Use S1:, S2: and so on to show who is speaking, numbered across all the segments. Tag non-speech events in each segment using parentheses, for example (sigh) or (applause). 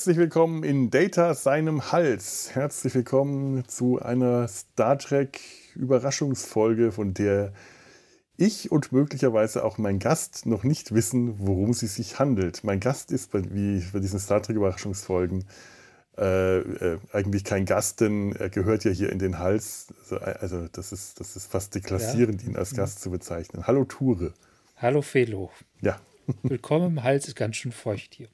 S1: Herzlich willkommen in Data seinem Hals. Herzlich willkommen zu einer Star Trek Überraschungsfolge, von der ich und möglicherweise auch mein Gast noch nicht wissen, worum sie sich handelt. Mein Gast ist bei, wie bei diesen Star Trek Überraschungsfolgen äh, äh, eigentlich kein Gast, denn er gehört ja hier in den Hals. Also, also das, ist, das ist fast deklassierend, ja. ihn als Gast zu bezeichnen. Hallo Ture.
S2: Hallo Felo.
S1: Ja.
S2: Willkommen im Hals, ist ganz schön feucht hier.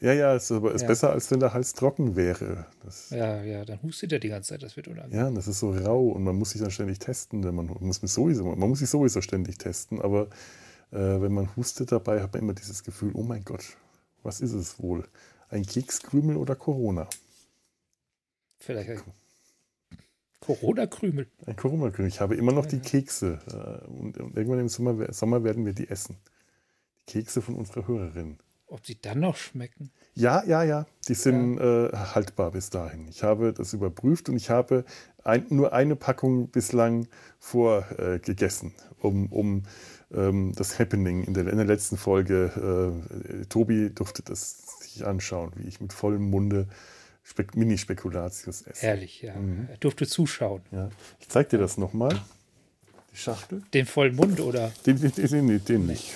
S1: Ja, ja, es ist, ist ja. besser, als wenn der Hals trocken wäre.
S2: Das, ja, ja, dann hustet er die ganze Zeit, das wird unangenehm.
S1: Ja, das ist so rau und man muss sich dann ständig testen. Man muss, sowieso, man muss sich sowieso ständig testen, aber äh, wenn man hustet dabei, hat man immer dieses Gefühl, oh mein Gott, was ist es wohl? Ein Kekskrümel oder Corona?
S2: Vielleicht ein Corona-Krümel.
S1: Ein Corona-Krümel. Ich habe immer noch ja, die Kekse äh, und, und, irgendwann im Sommer, Sommer werden wir die essen. Die Kekse von unserer Hörerin.
S2: Ob sie dann noch schmecken?
S1: Ja, ja, ja. Die sind ja. Äh, haltbar bis dahin. Ich habe das überprüft und ich habe ein, nur eine Packung bislang vorgegessen, äh, um, um ähm, das Happening in der, in der letzten Folge. Äh, Tobi durfte das sich anschauen, wie ich mit vollem Munde Mini-Spekulatius esse.
S2: Herrlich, ja. Mhm. Er durfte zuschauen.
S1: Ja. Ich zeige dir das nochmal. Die Schachtel?
S2: Den vollen Mund oder?
S1: Den, den, den, den, den nicht.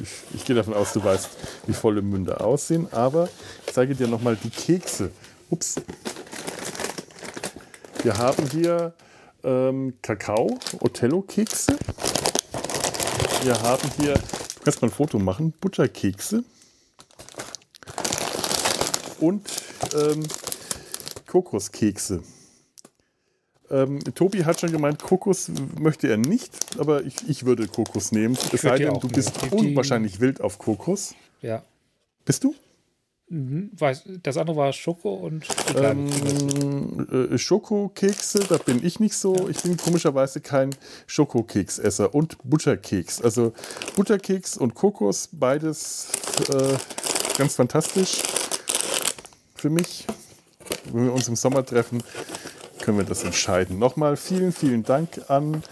S1: Ich, ich, gehe davon aus, du weißt, wie volle Münde aussehen. Aber ich zeige dir nochmal die Kekse. Ups. Wir haben hier ähm, Kakao, Othello-Kekse. Wir haben hier, du kannst mal ein Foto machen, Butterkekse. Und ähm, Kokoskekse. Ähm, Tobi hat schon gemeint, Kokos möchte er nicht, aber ich, ich würde Kokos nehmen. Es sei denn, du bist nehmen. unwahrscheinlich wild auf Kokos.
S2: Ja.
S1: Bist du?
S2: Mhm, weiß, das andere war Schoko und
S1: ähm, äh, Schokokekse, da bin ich nicht so. Ja. Ich bin komischerweise kein Schokokeksesser und Butterkeks. Also Butterkeks und Kokos, beides äh, ganz fantastisch für mich. Wenn wir uns im Sommer treffen, können wir das entscheiden. Nochmal vielen, vielen Dank an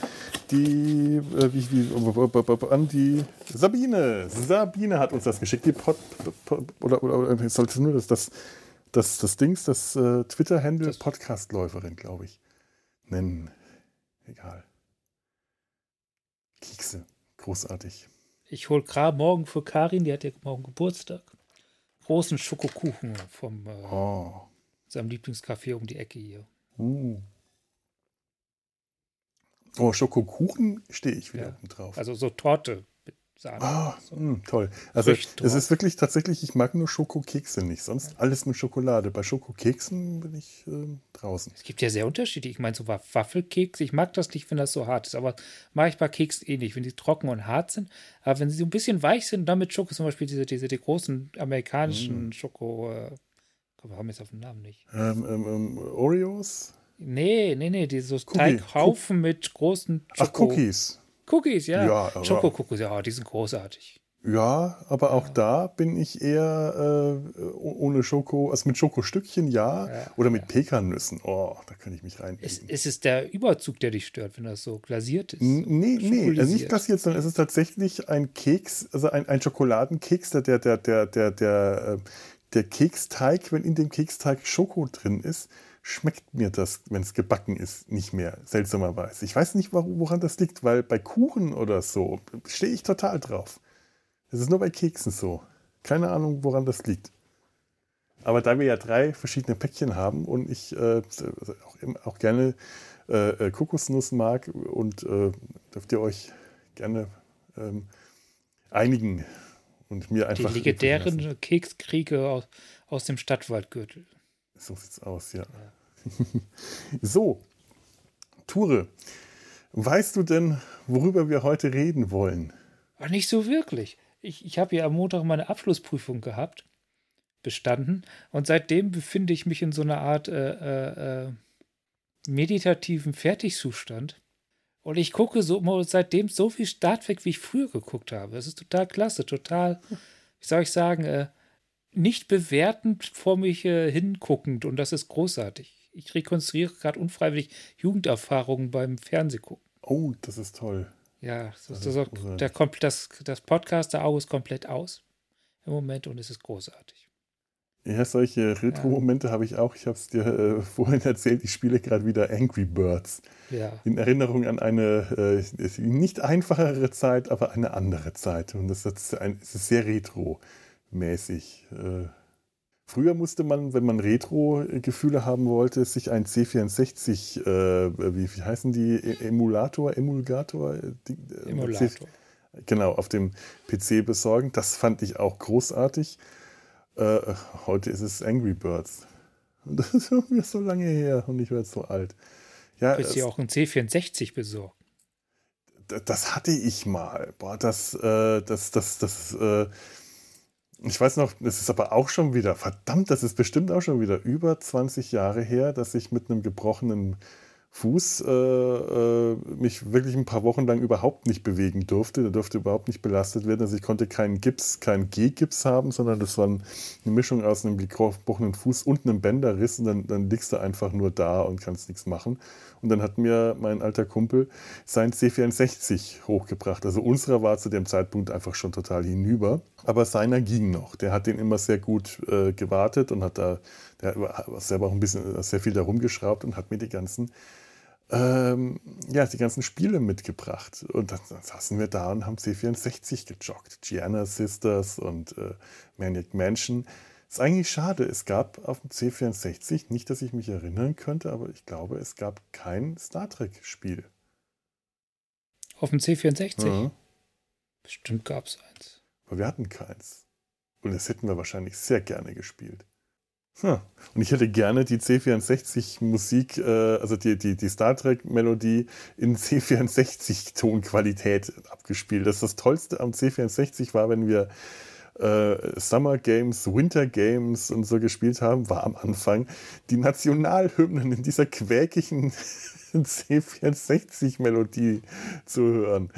S1: die, äh, wie, wie, an die Sabine. Sabine hat uns das geschickt. Die Pod, Pod, oder, oder, oder sollte nur das, das, das, das Dings, das äh, Twitter-Handle Podcastläuferin, glaube ich, nennen. Egal. Kekse. Großartig.
S2: Ich hole gerade morgen für Karin, die hat ja morgen Geburtstag, großen Schokokuchen vom äh, oh. seinem Lieblingscafé um die Ecke hier. Uh.
S1: Oh, Schokokuchen stehe ich wieder ja. drauf.
S2: Also so Torte mit
S1: Sahne. Ah, so. mh, toll. Also es ist wirklich tatsächlich, ich mag nur Schokokekse nicht, sonst ja. alles mit Schokolade. Bei Schokokeksen bin ich äh, draußen.
S2: Es gibt ja sehr unterschiedlich. Ich meine, so Waffelkeks, ich mag das nicht, wenn das so hart ist, aber mag ich bei Keksen eh nicht, wenn die trocken und hart sind. Aber wenn sie so ein bisschen weich sind, dann mit Schoko, zum Beispiel diese, diese die großen amerikanischen mm. Schoko, äh, wir haben jetzt auf den Namen nicht.
S1: Ähm, ähm, ähm, Oreos?
S2: Nee, nee, nee, diese Teighaufen mit großen
S1: Schoko Ach, Cookies.
S2: Cookies, ja. ja Schoko-Cookies, ja, die sind großartig.
S1: Ja, aber auch ja. da bin ich eher äh, ohne Schoko, also mit Schokostückchen ja, ja oder mit ja. Pekannüssen. Oh, da könnte ich mich rein.
S2: Es, es ist der Überzug, der dich stört, wenn das so glasiert ist.
S1: Nee, nee, also nicht glasiert, sondern es ist tatsächlich ein Keks, also ein, ein Schokoladenkeks, der, der, der, der, der, der, äh, der Keksteig, wenn in dem Keksteig Schoko drin ist, schmeckt mir das, wenn es gebacken ist, nicht mehr, seltsamerweise. Ich weiß nicht, woran das liegt, weil bei Kuchen oder so stehe ich total drauf. Das ist nur bei Keksen so. Keine Ahnung, woran das liegt. Aber da wir ja drei verschiedene Päckchen haben und ich äh, auch, auch, gerne äh, äh, Kokosnuss mag und äh, dürft ihr euch gerne ähm, einigen, und mir einfach.
S2: Die legendären Kekskriege aus, aus dem Stadtwaldgürtel.
S1: So sieht's aus, ja. ja. (laughs) so, Ture, weißt du denn, worüber wir heute reden wollen?
S2: Ach, nicht so wirklich. Ich, ich habe ja am Montag meine Abschlussprüfung gehabt, bestanden, und seitdem befinde ich mich in so einer Art äh, äh, äh meditativen Fertigzustand. Und ich gucke so seitdem so viel Star Trek, wie ich früher geguckt habe. Es ist total klasse, total, wie soll ich sagen, äh, nicht bewertend vor mich äh, hinguckend. Und das ist großartig. Ich rekonstruiere gerade unfreiwillig Jugenderfahrungen beim Fernsehgucken.
S1: Oh, das ist toll.
S2: Ja, das, das ist, ist der, das, das Podcast, der Auge ist komplett aus im Moment und es ist großartig.
S1: Ja, solche Retro-Momente ja. habe ich auch. Ich habe es dir äh, vorhin (laughs) erzählt, ich spiele gerade wieder Angry Birds. Ja. In Erinnerung an eine äh, nicht einfachere Zeit, aber eine andere Zeit. Und das ist, ein, das ist sehr retro-mäßig. Äh, früher musste man, wenn man Retro-Gefühle haben wollte, sich ein C64, äh, wie, wie heißen die, e-, Emulator, Emulgator? Die,
S2: äh, Emulator.
S1: genau, auf dem PC besorgen. Das fand ich auch großartig. Äh, heute ist es Angry Birds. Und das ist irgendwie so lange her und ich werde so alt.
S2: Ja, du auch ein C64 besorgt?
S1: Das hatte ich mal. Boah, das, äh, das, das, das, äh, ich weiß noch, es ist aber auch schon wieder, verdammt, das ist bestimmt auch schon wieder über 20 Jahre her, dass ich mit einem gebrochenen Fuß äh, äh, mich wirklich ein paar Wochen lang überhaupt nicht bewegen durfte. Der durfte überhaupt nicht belastet werden. Also ich konnte keinen Gips, keinen G-Gips haben, sondern das war eine Mischung aus einem gebrochenen Fuß und einem Bänderriss und dann, dann liegst du einfach nur da und kannst nichts machen. Und dann hat mir mein alter Kumpel sein C64 hochgebracht. Also unserer war zu dem Zeitpunkt einfach schon total hinüber. Aber seiner ging noch. Der hat den immer sehr gut äh, gewartet und hat da, der hat selber auch ein bisschen, sehr viel da rumgeschraubt und hat mir die ganzen ähm, ja, die ganzen Spiele mitgebracht. Und dann, dann, saßen wir da und haben C64 gejoggt. Gianna Sisters und äh, Maniac Mansion. Ist eigentlich schade. Es gab auf dem C64, nicht, dass ich mich erinnern könnte, aber ich glaube, es gab kein Star Trek-Spiel.
S2: Auf dem C64? Mhm. Bestimmt gab es eins.
S1: Aber wir hatten keins. Und das hätten wir wahrscheinlich sehr gerne gespielt. Hm. Und ich hätte gerne die C64-Musik, äh, also die, die, die Star Trek-Melodie in C64-Tonqualität abgespielt. Das, das Tollste am C64 war, wenn wir äh, Summer Games, Winter Games und so gespielt haben, war am Anfang die Nationalhymnen in dieser quäkigen (laughs) C64-Melodie zu hören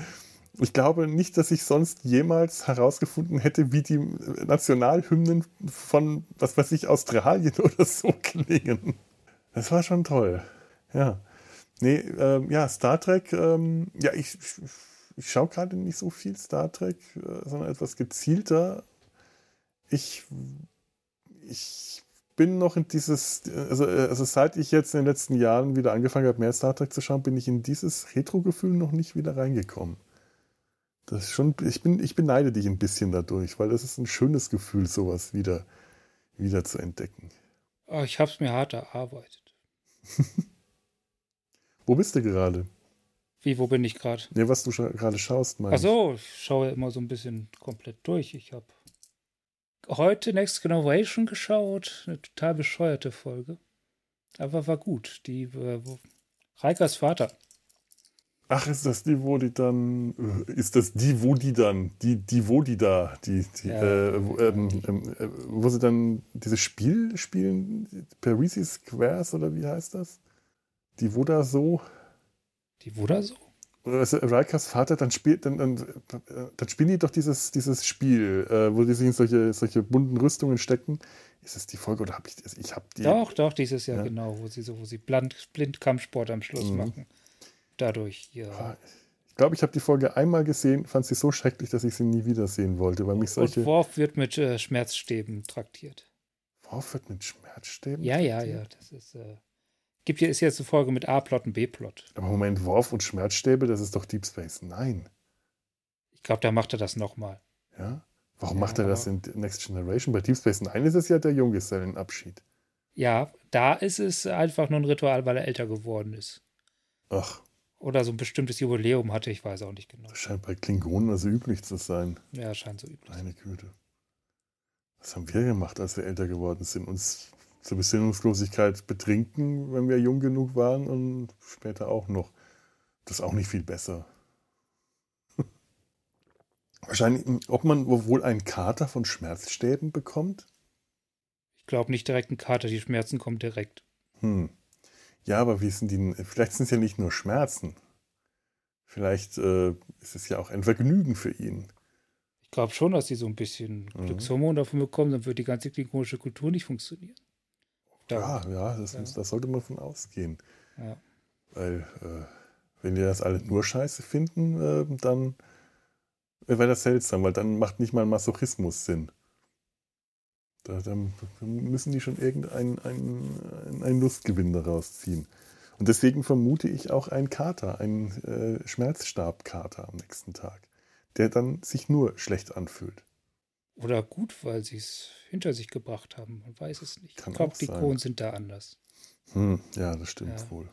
S1: ich glaube nicht, dass ich sonst jemals herausgefunden hätte, wie die Nationalhymnen von, was weiß ich, Australien (laughs) oder so klingen. Das war schon toll. Ja. Nee, ähm, ja, Star Trek, ähm, ja, ich, ich, schaue gerade nicht so viel Star Trek, äh, sondern etwas gezielter. Ich, ich bin noch in dieses, also, äh, also seit ich jetzt in den letzten Jahren wieder angefangen habe, mehr Star Trek zu schauen, bin ich in dieses Retro-Gefühl noch nicht wieder reingekommen. Das ist schon, ich, bin, ich beneide dich ein bisschen dadurch, weil das ist ein schönes Gefühl, sowas wieder, wieder zu entdecken.
S2: Oh, ich habe es mir hart erarbeitet. (laughs)
S1: wo bist du gerade?
S2: Wie, wo bin ich gerade?
S1: Ja, was du scha gerade schaust,
S2: meinst Ach so, ich schaue immer so ein bisschen komplett durch. Ich habe heute Next Generation geschaut, eine total bescheuerte Folge. Aber war gut. Die äh, Reikers Vater
S1: Ach, ist das die, wo die dann, äh, ist das die, wo die dann, die, die, wo die da, die, die, ja, äh, wo, ähm, ähm, äh, wo sie dann dieses Spiel spielen, Parisi Squares oder wie heißt das? Die wo da so?
S2: Die wo da so?
S1: Also Rikers Vater, dann spielt, dann, dann, dann spielen die doch dieses, dieses Spiel, äh, wo die sich in solche, solche bunten Rüstungen stecken. Ist das die Folge oder habe ich, also ich habe die?
S2: Doch, doch, dieses Jahr ja. genau, wo sie so, wo sie blind, blind Kampfsport am Schluss mhm. machen dadurch hier. Ah,
S1: ich glaube, ich habe die Folge einmal gesehen, fand sie so schrecklich, dass ich sie nie wiedersehen wollte, weil mich solche.
S2: Und Worf wird mit äh, Schmerzstäben traktiert.
S1: Worf wird mit Schmerzstäben?
S2: Ja, ja, ja. Das ist. Äh, gibt hier ist jetzt eine Folge mit A-Plot und B-Plot.
S1: Aber Moment, Worf und Schmerzstäbe, das ist doch Deep Space. Nein.
S2: Ich glaube, da macht er das nochmal.
S1: Ja? Warum ja, macht er das in Next Generation? Bei Deep Space Nine ist es ja der Junggesellenabschied.
S2: Ja, da ist es einfach nur ein Ritual, weil er älter geworden ist.
S1: Ach
S2: oder so ein bestimmtes Jubiläum hatte, ich weiß auch nicht genau.
S1: Das scheint bei Klingonen also üblich zu sein.
S2: Ja, scheint so üblich.
S1: Meine Güte. Was haben wir gemacht, als wir älter geworden sind? Uns zur Besinnungslosigkeit betrinken, wenn wir jung genug waren und später auch noch. Das ist auch nicht viel besser. (laughs) Wahrscheinlich, ob man wohl einen Kater von Schmerzstäben bekommt?
S2: Ich glaube nicht direkt einen Kater, die Schmerzen kommen direkt.
S1: Hm. Ja, aber wie sind die? Vielleicht sind es ja nicht nur Schmerzen. Vielleicht äh, ist es ja auch ein Vergnügen für ihn.
S2: Ich glaube schon, dass die so ein bisschen mhm. Glückshormone davon bekommen, dann wird die ganze klingonische Kultur nicht funktionieren.
S1: Da, ja, ja, das, ja. das sollte man von ausgehen.
S2: Ja.
S1: Weil, äh, wenn die das alle nur scheiße finden, äh, dann wäre das seltsam, weil dann macht nicht mal Masochismus Sinn. Da, da müssen die schon irgendeinen einen, einen Lustgewinn daraus ziehen. Und deswegen vermute ich auch einen Kater, einen äh, Schmerzstabkater am nächsten Tag, der dann sich nur schlecht anfühlt.
S2: Oder gut, weil sie es hinter sich gebracht haben. Man weiß es nicht. Kann ich glaube, die Kronen sind da anders.
S1: Hm, ja, das stimmt ja. wohl.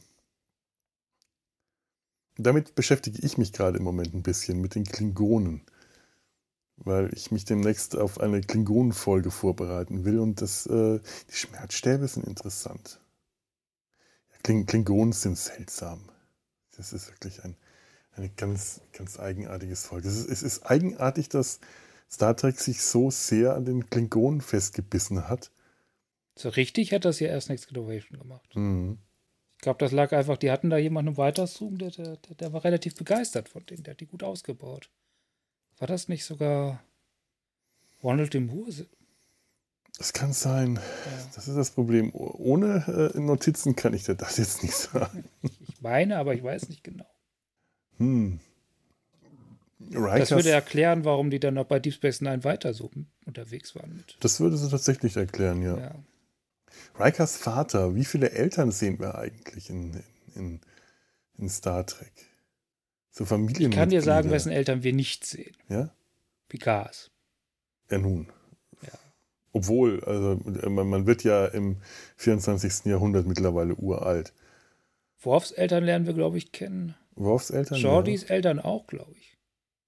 S1: Damit beschäftige ich mich gerade im Moment ein bisschen mit den Klingonen, weil ich mich demnächst auf eine Klingonenfolge vorbereiten will und das, äh, die Schmerzstäbe sind interessant. Kling Klingonen sind seltsam. Das ist wirklich ein, eine ganz, ganz eigenartiges Volk. Es ist, es ist eigenartig, dass Star Trek sich so sehr an den Klingonen festgebissen hat.
S2: So richtig hat das ja erst Next Generation gemacht. Mhm. Ich glaube, das lag einfach, die hatten da jemanden im Weiterzoom, der, der, der war relativ begeistert von denen, der hat die gut ausgebaut. War das nicht sogar Ronald de Moore?
S1: Das kann sein. Ja. Das ist das Problem. Ohne äh, Notizen kann ich dir das jetzt nicht sagen. (laughs)
S2: Ich meine, aber ich weiß nicht genau. Hm. Rikers, das würde erklären, warum die dann noch bei Deep Space Nine weiter so unterwegs waren. Mit.
S1: Das würde sie tatsächlich erklären, ja. ja. Rikers Vater, wie viele Eltern sehen wir eigentlich in, in, in Star Trek? So Familien.
S2: Ich kann dir sagen, wessen Eltern wir nicht sehen.
S1: Ja?
S2: Picards.
S1: Ja, nun. Obwohl, also man wird ja im 24. Jahrhundert mittlerweile uralt.
S2: Worfs Eltern lernen wir, glaube ich, kennen.
S1: Worfs Eltern?
S2: Jordys ja. Eltern auch, glaube ich.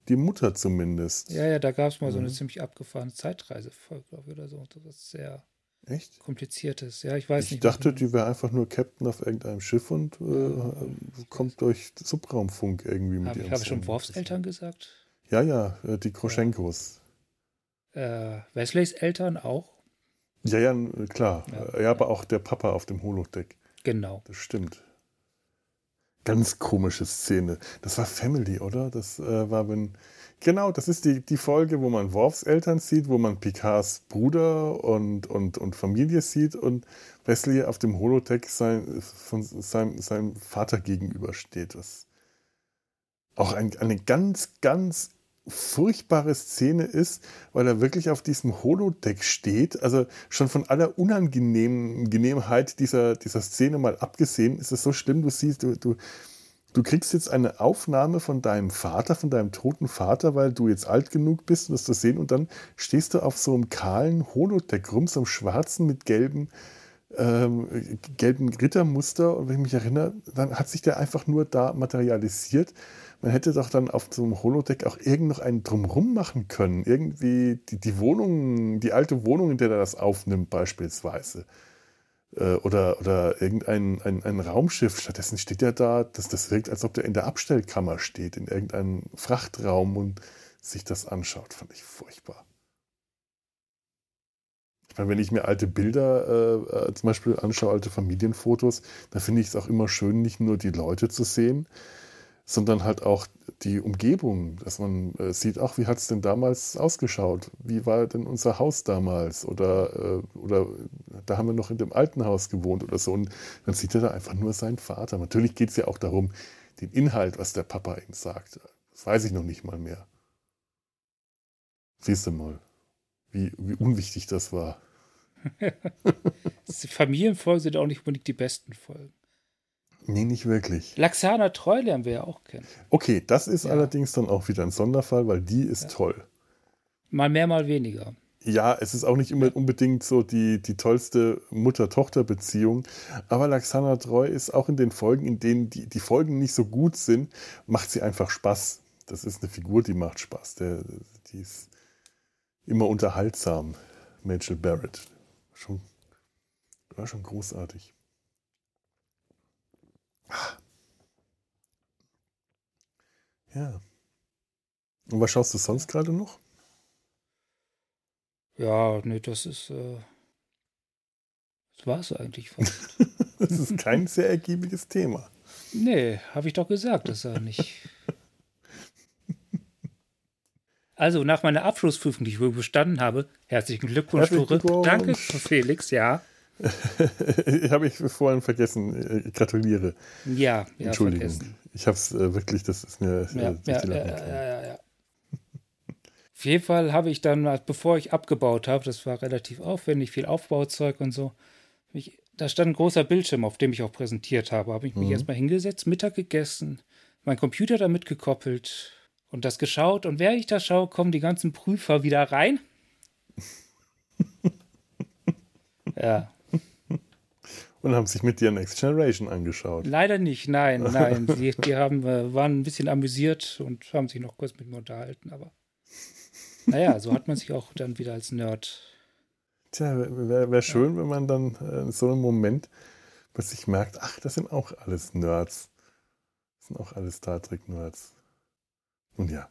S1: Die Mutter zumindest.
S2: Ja, ja, da gab es mal mhm. so eine mhm. ziemlich abgefahrene Zeitreisefolge, glaube ich, oder so. Das ist sehr
S1: Echt?
S2: kompliziertes. Ja, ich weiß
S1: ich
S2: nicht.
S1: Ich dachte, die wäre einfach nur Captain auf irgendeinem Schiff und äh, ja, kommt durch Subraumfunk irgendwie mit
S2: Hab, ihrem Habe ich schon Worfs Eltern gesagt?
S1: Ja, ja, äh, die Kroschenkos.
S2: Äh, Wesleys Eltern auch?
S1: Ja, ja, klar. Ja, ja, aber auch der Papa auf dem Holodeck.
S2: Genau.
S1: Das stimmt. Ganz komische Szene. Das war Family, oder? Das äh, war, wenn. Genau, das ist die, die Folge, wo man Worfs Eltern sieht, wo man Picards Bruder und, und, und Familie sieht und Wesley auf dem Holodeck sein, von seinem, seinem Vater gegenübersteht. Das auch ein, eine ganz, ganz furchtbare Szene ist, weil er wirklich auf diesem Holodeck steht. Also schon von aller Unangenehmheit dieser, dieser Szene mal abgesehen, ist es so schlimm, du siehst, du, du, du kriegst jetzt eine Aufnahme von deinem Vater, von deinem toten Vater, weil du jetzt alt genug bist, um das zu sehen, und dann stehst du auf so einem kahlen Holodeck rum, so einem schwarzen mit gelben ähm, gelben Rittermuster und wenn ich mich erinnere, dann hat sich der einfach nur da materialisiert man hätte doch dann auf so einem Holodeck auch irgend noch einen drumrum machen können. Irgendwie die, die Wohnung, die alte Wohnung, in der er das aufnimmt, beispielsweise. Äh, oder, oder irgendein ein, ein Raumschiff. Stattdessen steht er da, dass das wirkt, als ob der in der Abstellkammer steht, in irgendeinem Frachtraum und sich das anschaut. Fand ich furchtbar. Ich meine, wenn ich mir alte Bilder äh, äh zum Beispiel anschaue, alte Familienfotos, da finde ich es auch immer schön, nicht nur die Leute zu sehen, sondern halt auch die Umgebung, dass man äh, sieht, ach, wie hat es denn damals ausgeschaut? Wie war denn unser Haus damals? Oder, äh, oder da haben wir noch in dem alten Haus gewohnt oder so. Und dann sieht er da einfach nur seinen Vater. Natürlich geht es ja auch darum, den Inhalt, was der Papa ihm sagt. Das weiß ich noch nicht mal mehr. Siehst du mal, wie, wie unwichtig das war. (laughs)
S2: Familienfolgen sind auch nicht unbedingt die besten Folgen.
S1: Nee, nicht wirklich.
S2: Laxana Treu lernen wir ja auch kennen.
S1: Okay, das ist ja. allerdings dann auch wieder ein Sonderfall, weil die ist ja. toll.
S2: Mal mehr, mal weniger.
S1: Ja, es ist auch nicht immer unbedingt so die, die tollste Mutter-Tochter-Beziehung. Aber Laxana Treu ist auch in den Folgen, in denen die, die Folgen nicht so gut sind, macht sie einfach Spaß. Das ist eine Figur, die macht Spaß. Der, die ist immer unterhaltsam. Rachel Barrett. Schon, war schon großartig. Ja. Und was schaust du sonst gerade noch?
S2: Ja, nee, das ist. Äh, das war es eigentlich fast. (laughs)
S1: das ist kein sehr ergiebiges Thema.
S2: Nee, habe ich doch gesagt, das er nicht. Also, nach meiner Abschlussprüfung, die ich wohl bestanden habe, herzlichen Glückwunsch, Glückwunsch. Danke, Felix, ja. (laughs)
S1: habe ich vorhin vergessen. Ich gratuliere.
S2: Ja,
S1: ja Entschuldigung. Vergessen. Ich habe es äh, wirklich, das ist mir
S2: ja, äh, ja, ja, ja, ja, Auf jeden Fall habe ich dann, bevor ich abgebaut habe, das war relativ aufwendig, viel Aufbauzeug und so, mich, da stand ein großer Bildschirm, auf dem ich auch präsentiert habe. Habe ich mich mhm. erstmal hingesetzt, Mittag gegessen, mein Computer damit gekoppelt und das geschaut. Und während ich das schaue, kommen die ganzen Prüfer wieder rein. (laughs) ja.
S1: Und haben sich mit dir Next Generation angeschaut.
S2: Leider nicht, nein, nein. (laughs) die, die haben, äh, waren ein bisschen amüsiert und haben sich noch kurz mit mir unterhalten, aber naja, so hat man sich auch dann wieder als Nerd.
S1: Tja, wäre wär schön, ja. wenn man dann äh, in so einem Moment plötzlich merkt, ach, das sind auch alles Nerds. Das sind auch alles Star Trek-Nerds. Und ja,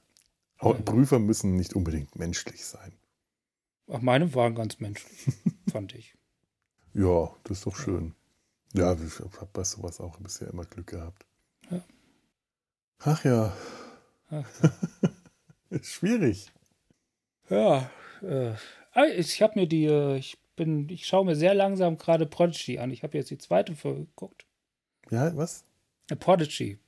S1: auch ja. Prüfer müssen nicht unbedingt menschlich sein.
S2: Ach, meine waren ganz menschlich, fand ich. (laughs)
S1: Ja, das ist doch schön. Ja, ich habe bei sowas auch bisher immer Glück gehabt. Ja. Ach ja. Ach ja. (laughs) Schwierig.
S2: Ja, äh, ah, ich habe mir die, äh, ich bin, ich schaue mir sehr langsam gerade Prodigy an. Ich habe jetzt die zweite Folge geguckt.
S1: Ja, was?
S2: Prodigy,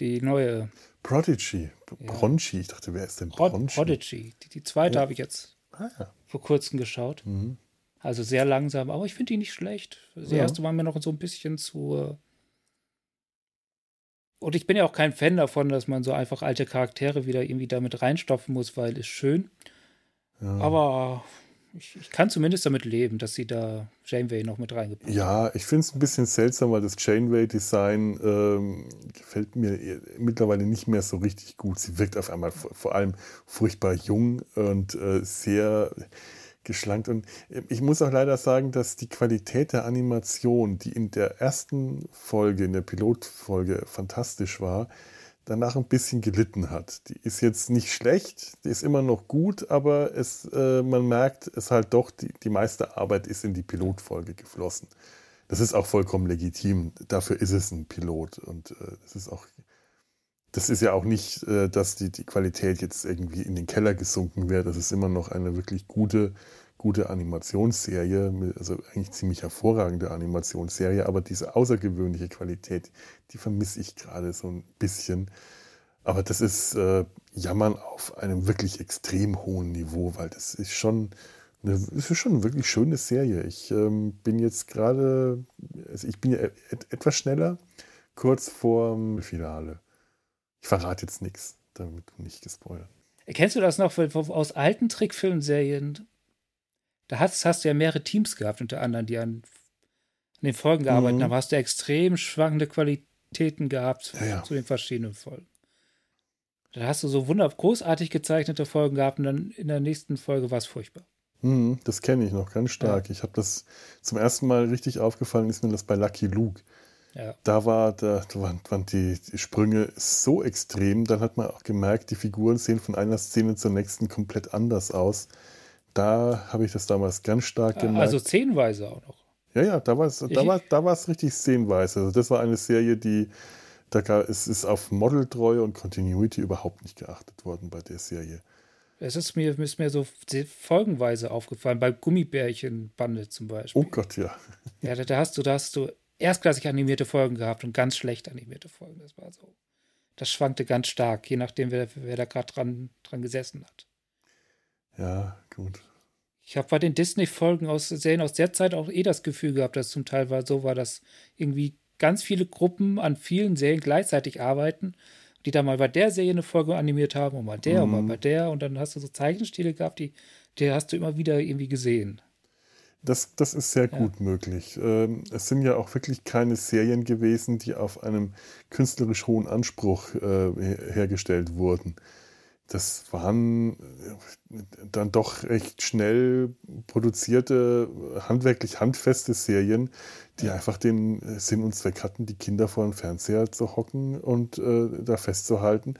S2: die neue.
S1: Prodigy, ja. Bronchi. Ich dachte, wer ist denn Bronchi?
S2: Prodigy. Die, die zweite ja. habe ich jetzt ah, ja. vor kurzem geschaut. Mhm. Also sehr langsam, aber ich finde die nicht schlecht. Das erste war mir noch so ein bisschen zu. Äh, und ich bin ja auch kein Fan davon, dass man so einfach alte Charaktere wieder irgendwie damit reinstopfen muss, weil es schön. Ja. Aber ich, ich, kann zumindest damit leben, dass sie da Janeway noch mit reingebracht
S1: haben. Ja, ich finde es ein bisschen seltsam, weil das Janeway-Design ähm, gefällt mir mittlerweile nicht mehr so richtig gut. Sie wirkt auf einmal vor allem furchtbar jung und äh, sehr geschlankt. Und äh, ich muss auch leider sagen, dass die Qualität der Animation, die in der ersten Folge, in der Pilotfolge fantastisch war, danach ein bisschen gelitten hat. Die ist jetzt nicht schlecht, die ist immer noch gut, aber es, äh, man merkt es halt doch, die, die meiste Arbeit ist in die Pilotfolge geflossen. Das ist auch vollkommen legitim. Dafür ist es ein Pilot. Und äh, das ist auch, das ist ja auch nicht, äh, dass die, die Qualität jetzt irgendwie in den Keller gesunken wäre. Das ist immer noch eine wirklich gute gute Animationsserie, also eigentlich ziemlich hervorragende Animationsserie, aber diese außergewöhnliche Qualität, die vermisse ich gerade so ein bisschen. Aber das ist äh, Jammern auf einem wirklich extrem hohen Niveau, weil das ist schon eine, das ist schon eine wirklich schöne Serie. Ich ähm, bin jetzt gerade, also ich bin ja et etwas schneller, kurz vorm Finale. Ich verrate jetzt nichts, damit du nicht gespoilert.
S2: Kennst du das noch aus alten Trickfilmserien? da hast, hast du ja mehrere Teams gehabt, unter anderem, die an, an den Folgen gearbeitet mhm. haben. Hast du extrem schwankende Qualitäten gehabt ja, ja. zu den verschiedenen Folgen. Da hast du so wunderbar großartig gezeichnete Folgen gehabt und dann in der nächsten Folge war es furchtbar.
S1: Mhm, das kenne ich noch ganz stark. Ja. Ich habe das zum ersten Mal richtig aufgefallen, ist mir das bei Lucky Luke. Ja. Da, war, da, waren, waren die, die, Sprünge so extrem, dann hat man auch gemerkt, die Figuren sehen von einer Szene zur nächsten komplett anders aus da habe ich das damals ganz stark ah, gemerkt.
S2: Also szenenweise auch noch.
S1: Ja, ja, da war es da war, da richtig szenenweise. Also das war eine Serie, die, da es ist auf Modeltreue und Continuity überhaupt nicht geachtet worden bei der Serie.
S2: Es ist mir, ist mir so folgenweise aufgefallen, bei Gummibärchenbande zum Beispiel.
S1: Oh Gott, ja.
S2: Ja, da, da, hast du, da hast du erstklassig animierte Folgen gehabt und ganz schlecht animierte Folgen. Das war so. Das schwankte ganz stark, je nachdem, wer, wer da gerade dran, dran gesessen hat.
S1: Ja, gut.
S2: Ich habe bei den Disney-Folgen aus Serien aus der Zeit auch eh das Gefühl gehabt, dass zum Teil war, so war, dass irgendwie ganz viele Gruppen an vielen Serien gleichzeitig arbeiten, die da mal bei der Serie eine Folge animiert haben und mal der mhm. und mal mhm. bei der und dann hast du so Zeichenstile gehabt, die, die hast du immer wieder irgendwie gesehen.
S1: Das, das ist sehr gut ja. möglich. Ähm, es sind ja auch wirklich keine Serien gewesen, die auf einem künstlerisch hohen Anspruch äh, hergestellt wurden das waren äh, dann doch recht schnell produzierte, handwerklich handfeste Serien, die einfach den äh, Sinn und Zweck hatten, die Kinder vor dem Fernseher zu hocken und äh, da festzuhalten,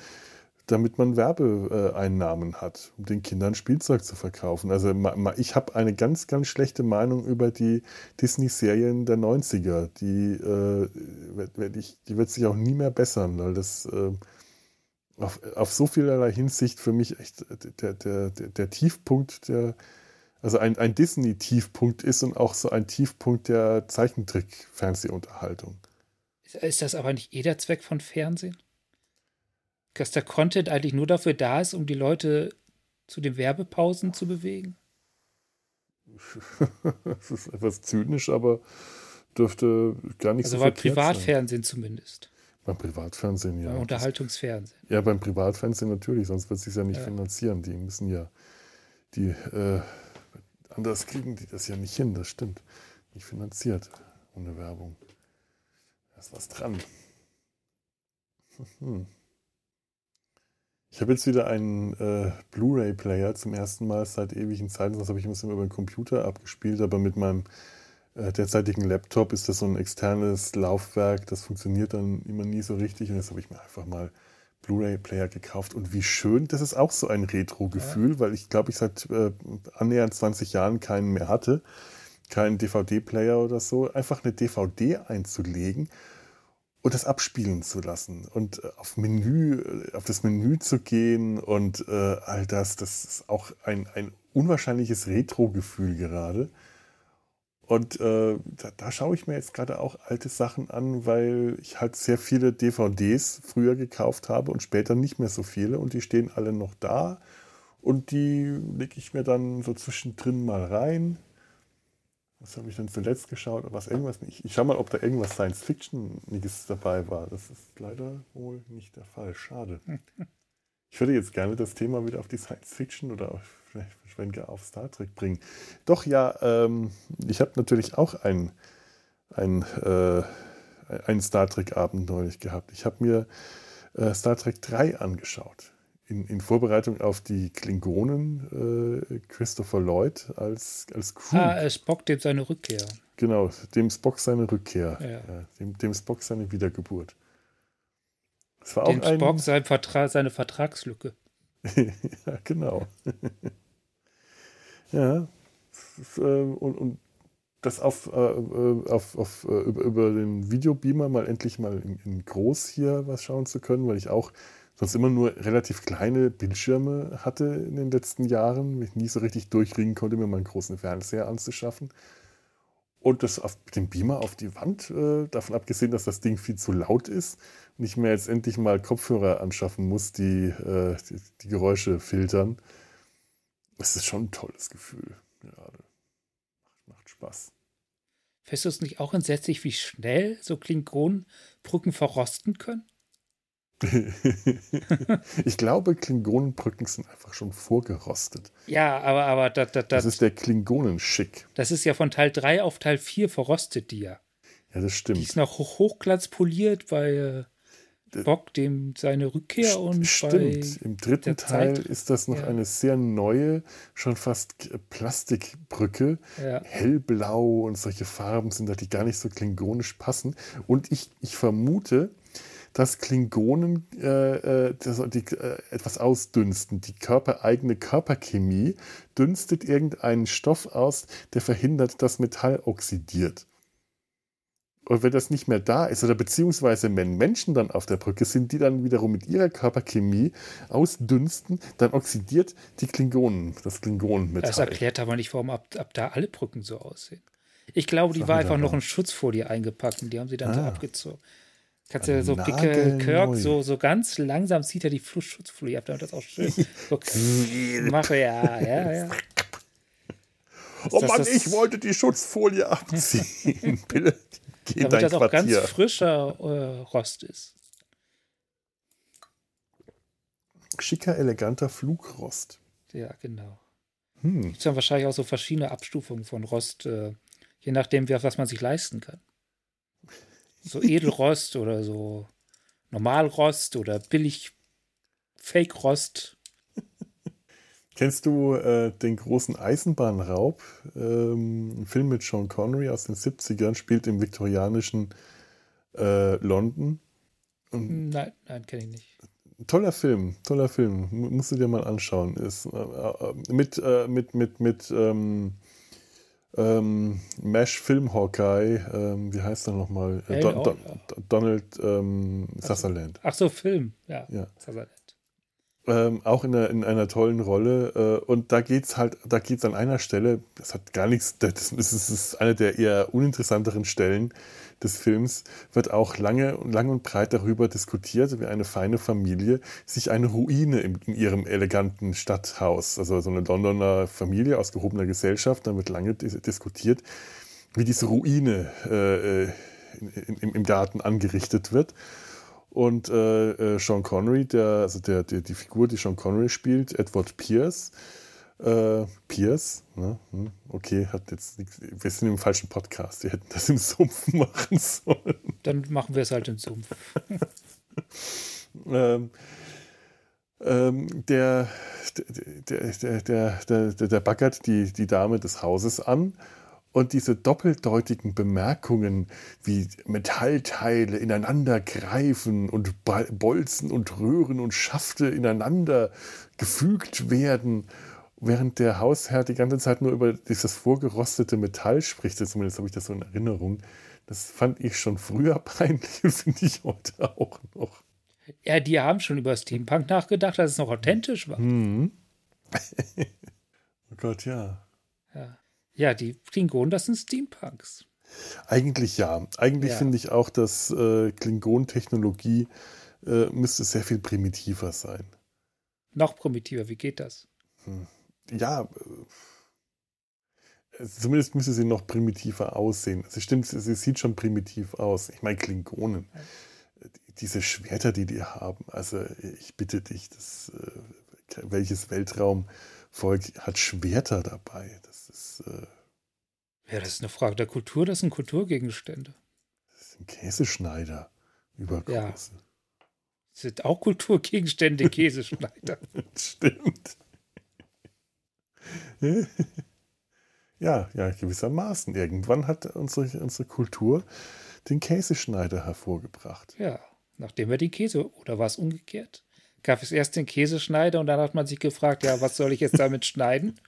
S1: damit man Werbeeinnahmen hat, um den Kindern Spielzeug zu verkaufen. Also ich habe eine ganz, ganz schlechte Meinung über die Disney-Serien der 90er. Die, äh, die wird sich auch nie mehr bessern, weil das... Äh, auf, auf so vielerlei Hinsicht für mich echt der, der, der, der Tiefpunkt der, also ein, ein Disney-Tiefpunkt ist und auch so ein Tiefpunkt der Zeichentrick-Fernsehunterhaltung.
S2: Ist das aber nicht eh der Zweck von Fernsehen? Dass der Content eigentlich nur dafür da ist, um die Leute zu den Werbepausen zu bewegen? (laughs)
S1: das ist etwas zynisch, aber dürfte gar nicht
S2: also so beim Privatfernsehen sein. zumindest.
S1: Beim Privatfernsehen, ja.
S2: Beim Unterhaltungsfernsehen.
S1: Ja, beim Privatfernsehen natürlich, sonst wird es sich ja nicht ja. finanzieren. Die müssen ja, die, äh, anders kriegen die das ja nicht hin, das stimmt. Nicht finanziert ohne Werbung. Da ist was dran. (laughs) Hm. Ich habe jetzt wieder einen äh, Blu-ray-Player zum ersten Mal seit ewigen Zeiten. Das habe ich ein bisschen über den Computer abgespielt, aber mit meinem äh, derzeitigen Laptop ist das so ein externes Laufwerk. Das funktioniert dann immer nie so richtig. Und jetzt habe ich mir einfach mal Blu-ray-Player gekauft. Und wie schön, das ist auch so ein Retro-Gefühl, ja. weil ich glaube, ich seit äh, annähernd 20 Jahren keinen mehr hatte. Keinen DVD-Player oder so. Einfach eine DVD einzulegen und das abspielen zu lassen und äh, auf Menü, äh, auf das Menü zu gehen und äh, all das, das ist auch ein, ein unwahrscheinliches Retro-Gefühl gerade. Und äh, da, da, schaue ich mir jetzt gerade auch alte Sachen an, weil ich halt sehr viele DVDs früher gekauft habe und später nicht mehr so viele und die stehen alle noch da und die lege ich mir dann so zwischendrin mal rein was habe ich denn zuletzt geschaut? Was irgendwas nicht. Ich schau mal, ob da irgendwas Science-Fiction-Niges dabei war. Das ist leider wohl nicht der Fall. Schade. (laughs) Ich würde jetzt gerne das Thema wieder auf die Science-Fiction oder auf, vielleicht auf Star Trek bringen. Doch, ja, ähm, ich habe natürlich auch einen ein, äh, ein Star Trek-Abend neulich gehabt. Ich habe mir äh, Star Trek 3 angeschaut in, in Vorbereitung auf die Klingonen äh, Christopher Lloyd als, als
S2: Crew. Ah, äh, Spock dem seine Rückkehr.
S1: Genau, dem Spock seine Rückkehr. Ja. Ja, dem, dem Spock seine Wiedergeburt.
S2: Das war dem auch ein, Spock sein Vertra seine Vertragslücke. (laughs)
S1: ja, genau. (laughs) ja, äh, und, und das auf, äh, äh, auf, auf, über, über den Videobeamer mal endlich mal in, in groß hier was schauen zu können, weil ich auch sonst immer nur relativ kleine Bildschirme hatte in den letzten Jahren, mich nie so richtig durchringen konnte, mir meinen großen Fernseher anzuschaffen. Und das auf dem Beamer auf die Wand, äh, davon abgesehen, dass das Ding viel zu laut ist ich mir jetzt endlich mal Kopfhörer anschaffen muss, die, äh, die, die, Geräusche filtern. Das ist schon ein tolles Gefühl gerade. Macht, macht Spaß.
S2: Findest du es nicht auch entsetzlich, wie schnell so Klingonenbrücken verrosten können? (laughs)
S1: ich glaube, Klingonenbrücken sind einfach schon vorgerostet.
S2: Ja, aber, aber
S1: das, das, das ist der Klingonenschick.
S2: Das ist ja von Teil 3 auf Teil 4 verrostet, die ja.
S1: Ja, das stimmt. Die
S2: ist noch hoch hochglanzpoliert bei äh, Bock, dem seine Rückkehr und
S1: Stimmt, im dritten Teil Zeit. ist das noch ja. eine sehr neue, schon fast Plastikbrücke. Ja. Hellblau und solche Farben sind da, die gar nicht so klingonisch passen. Und ich, ich vermute, dass Klingonen äh, äh, das, die, äh, etwas ausdünsten. Die körpereigene Körperchemie dünstet irgendeinen Stoff aus, der verhindert, dass Metall oxidiert. Und wenn das nicht mehr da ist, oder beziehungsweise wenn Menschen dann auf der Brücke sind, die dann wiederum mit ihrer Körperchemie ausdünsten, dann oxidiert die Klingonen, das Klingonenmetall.
S2: Das erklärt aber nicht, warum ab, ab da alle Brücken so aussehen. Ich glaube, die war einfach noch in Schutzfolie eingepackt und die haben sie dann ah. so abgezogen. Kannst du so dicke Kirk, so, so ganz langsam zieht er die Schutzfolie ab, damit das auch schön so (laughs) (laughs) mache. Ja, ja, ja.
S1: oh Mann, ich wollte die Schutzfolie abziehen. (laughs) Bitte,
S2: geh Damit das auch ganz frischer äh, Rost ist.
S1: Schicker, eleganter Flugrost.
S2: Ja, genau. Hm. Gibt es dann wahrscheinlich auch so verschiedene Abstufungen von Rost, äh, je nachdem, was man sich leisten kann. So Edelrost oder so Normalrost oder billig Fake-Rost.
S1: Kennst du äh, den großen Eisenbahnraub? Ähm, ein Film mit Sean Connery aus den 70ern, spielt im viktorianischen äh, London.
S2: Und nein, nein, kenne ich nicht.
S1: Toller Film, toller Film. Musst du dir mal anschauen. Ist, äh, äh mit, äh, mit, mit, mit, ähm, ähm, Mesh Film Hawkeye, ähm, wie heißt er nochmal? Äh, Don, Don, Donald ähm, Sutherland.
S2: Ach so, Film, ja. ja.
S1: Sutherland. Ähm, auch in einer, in einer tollen Rolle. Äh, und da geht es halt, da geht es an einer Stelle, das hat gar nichts, das ist, das ist eine der eher uninteressanteren Stellen des Films, wird auch lange, lang und breit darüber diskutiert, wie eine feine Familie sich eine Ruine in, ihrem eleganten Stadthaus, also so eine Londoner Familie aus gehobener Gesellschaft, da wird lange diskutiert, wie diese Ruine äh, äh in, in, im Garten angerichtet wird. Und äh, äh, Sean Connery, der, also der, der, die Figur, die Sean Connery spielt, Edward Pierce, äh, Pierce, ne? Hm, okay, hat jetzt nichts, wir sind im falschen Podcast, wir hätten das im Sumpf (laughs) machen sollen.
S2: Dann machen wir es halt im Sumpf. (laughs)
S1: ähm, ähm, der, der, der, der, der, der baggert die, die Dame des Hauses an und diese doppeldeutigen Bemerkungen wie Metallteile ineinander greifen und Bolzen und Röhren und Schafte ineinander gefügt werden, während der Hausherr die ganze Zeit nur über dieses vorgerostete Metall spricht, zumindest habe ich das so in Erinnerung. Das fand ich schon früher (laughs) peinlich und finde ich heute auch noch.
S2: Ja, die haben schon über Steampunk nachgedacht, dass es noch authentisch war.
S1: Mhm. (laughs) oh Gott, ja.
S2: Ja. Ja, die Klingonen, das sind Steampunks.
S1: Eigentlich ja. Eigentlich ja. finde ich auch, dass äh, Klingon-Technologie äh, müsste sehr viel primitiver sein.
S2: Noch primitiver, wie geht das?
S1: Hm. Ja, äh, zumindest müsste sie noch primitiver aussehen. Also stimmt, sie sieht schon primitiv aus. Ich meine, Klingonen, diese Schwerter, die die haben, also ich bitte dich, das, äh, welches Weltraum Volk hat Schwerter dabei. Das ist. Äh,
S2: ja, das ist eine Frage der Kultur, das sind Kulturgegenstände.
S1: Das sind Käseschneider. Übergroße. Ja. Das
S2: sind auch Kulturgegenstände, Käseschneider. (laughs)
S1: Stimmt. (laughs) ja, ja, gewissermaßen. Irgendwann hat unsere, unsere Kultur den Käseschneider hervorgebracht.
S2: Ja, nachdem er die Käse, oder war es umgekehrt? gab es erst den Käseschneider und dann hat man sich gefragt, ja, was soll ich jetzt damit (laughs) schneiden?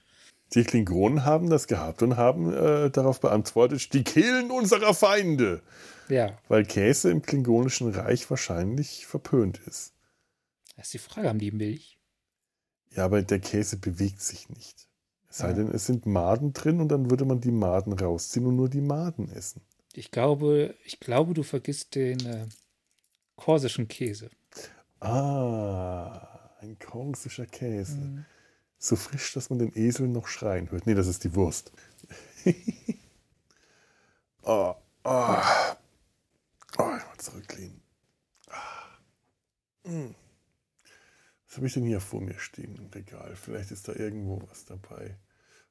S1: Die Klingonen haben das gehabt und haben äh, darauf beantwortet, die Kehlen unserer Feinde.
S2: Ja.
S1: Weil Käse im klingonischen Reich wahrscheinlich verpönt ist.
S2: Das ist die Frage, haben die Milch?
S1: Ja, aber der Käse bewegt sich nicht. Es sei denn, es sind Maden drin und dann würde man die Maden rausziehen und nur die Maden essen.
S2: Ich glaube, ich glaube, du vergisst den äh, korsischen Käse.
S1: Ah, ein korsischer Käse. Mhm. So frisch, dass man den Esel noch schreien hört. Nee, das ist die Wurst. oh, (laughs) oh. Oh, ich mal zurücklehnen. Ah. Mm. Was habe ich denn hier vor mir stehen im Regal? Vielleicht ist da irgendwo was dabei.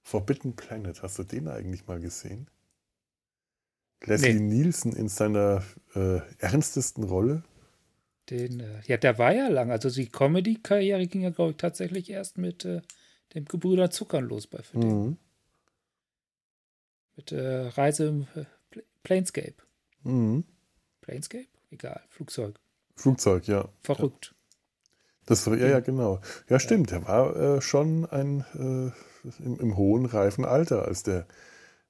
S1: Forbidden Planet, hast du den eigentlich mal gesehen? Leslie nee. Nielsen in seiner äh, ernstesten Rolle?
S2: Den, äh, ja, der war ja lang. Also die Comedy-Karriere ging ja, glaube ich, tatsächlich erst mit äh, dem Gebrüder Zuckern los bei für mhm. Mit äh, Reise im äh, Planescape.
S1: Mhm.
S2: Planescape? Egal, Flugzeug.
S1: Flugzeug, ja.
S2: Verrückt.
S1: Das ja, ja, genau. Ja, stimmt. Der war äh, schon ein äh, im, im, hohen, reifen Alter, als der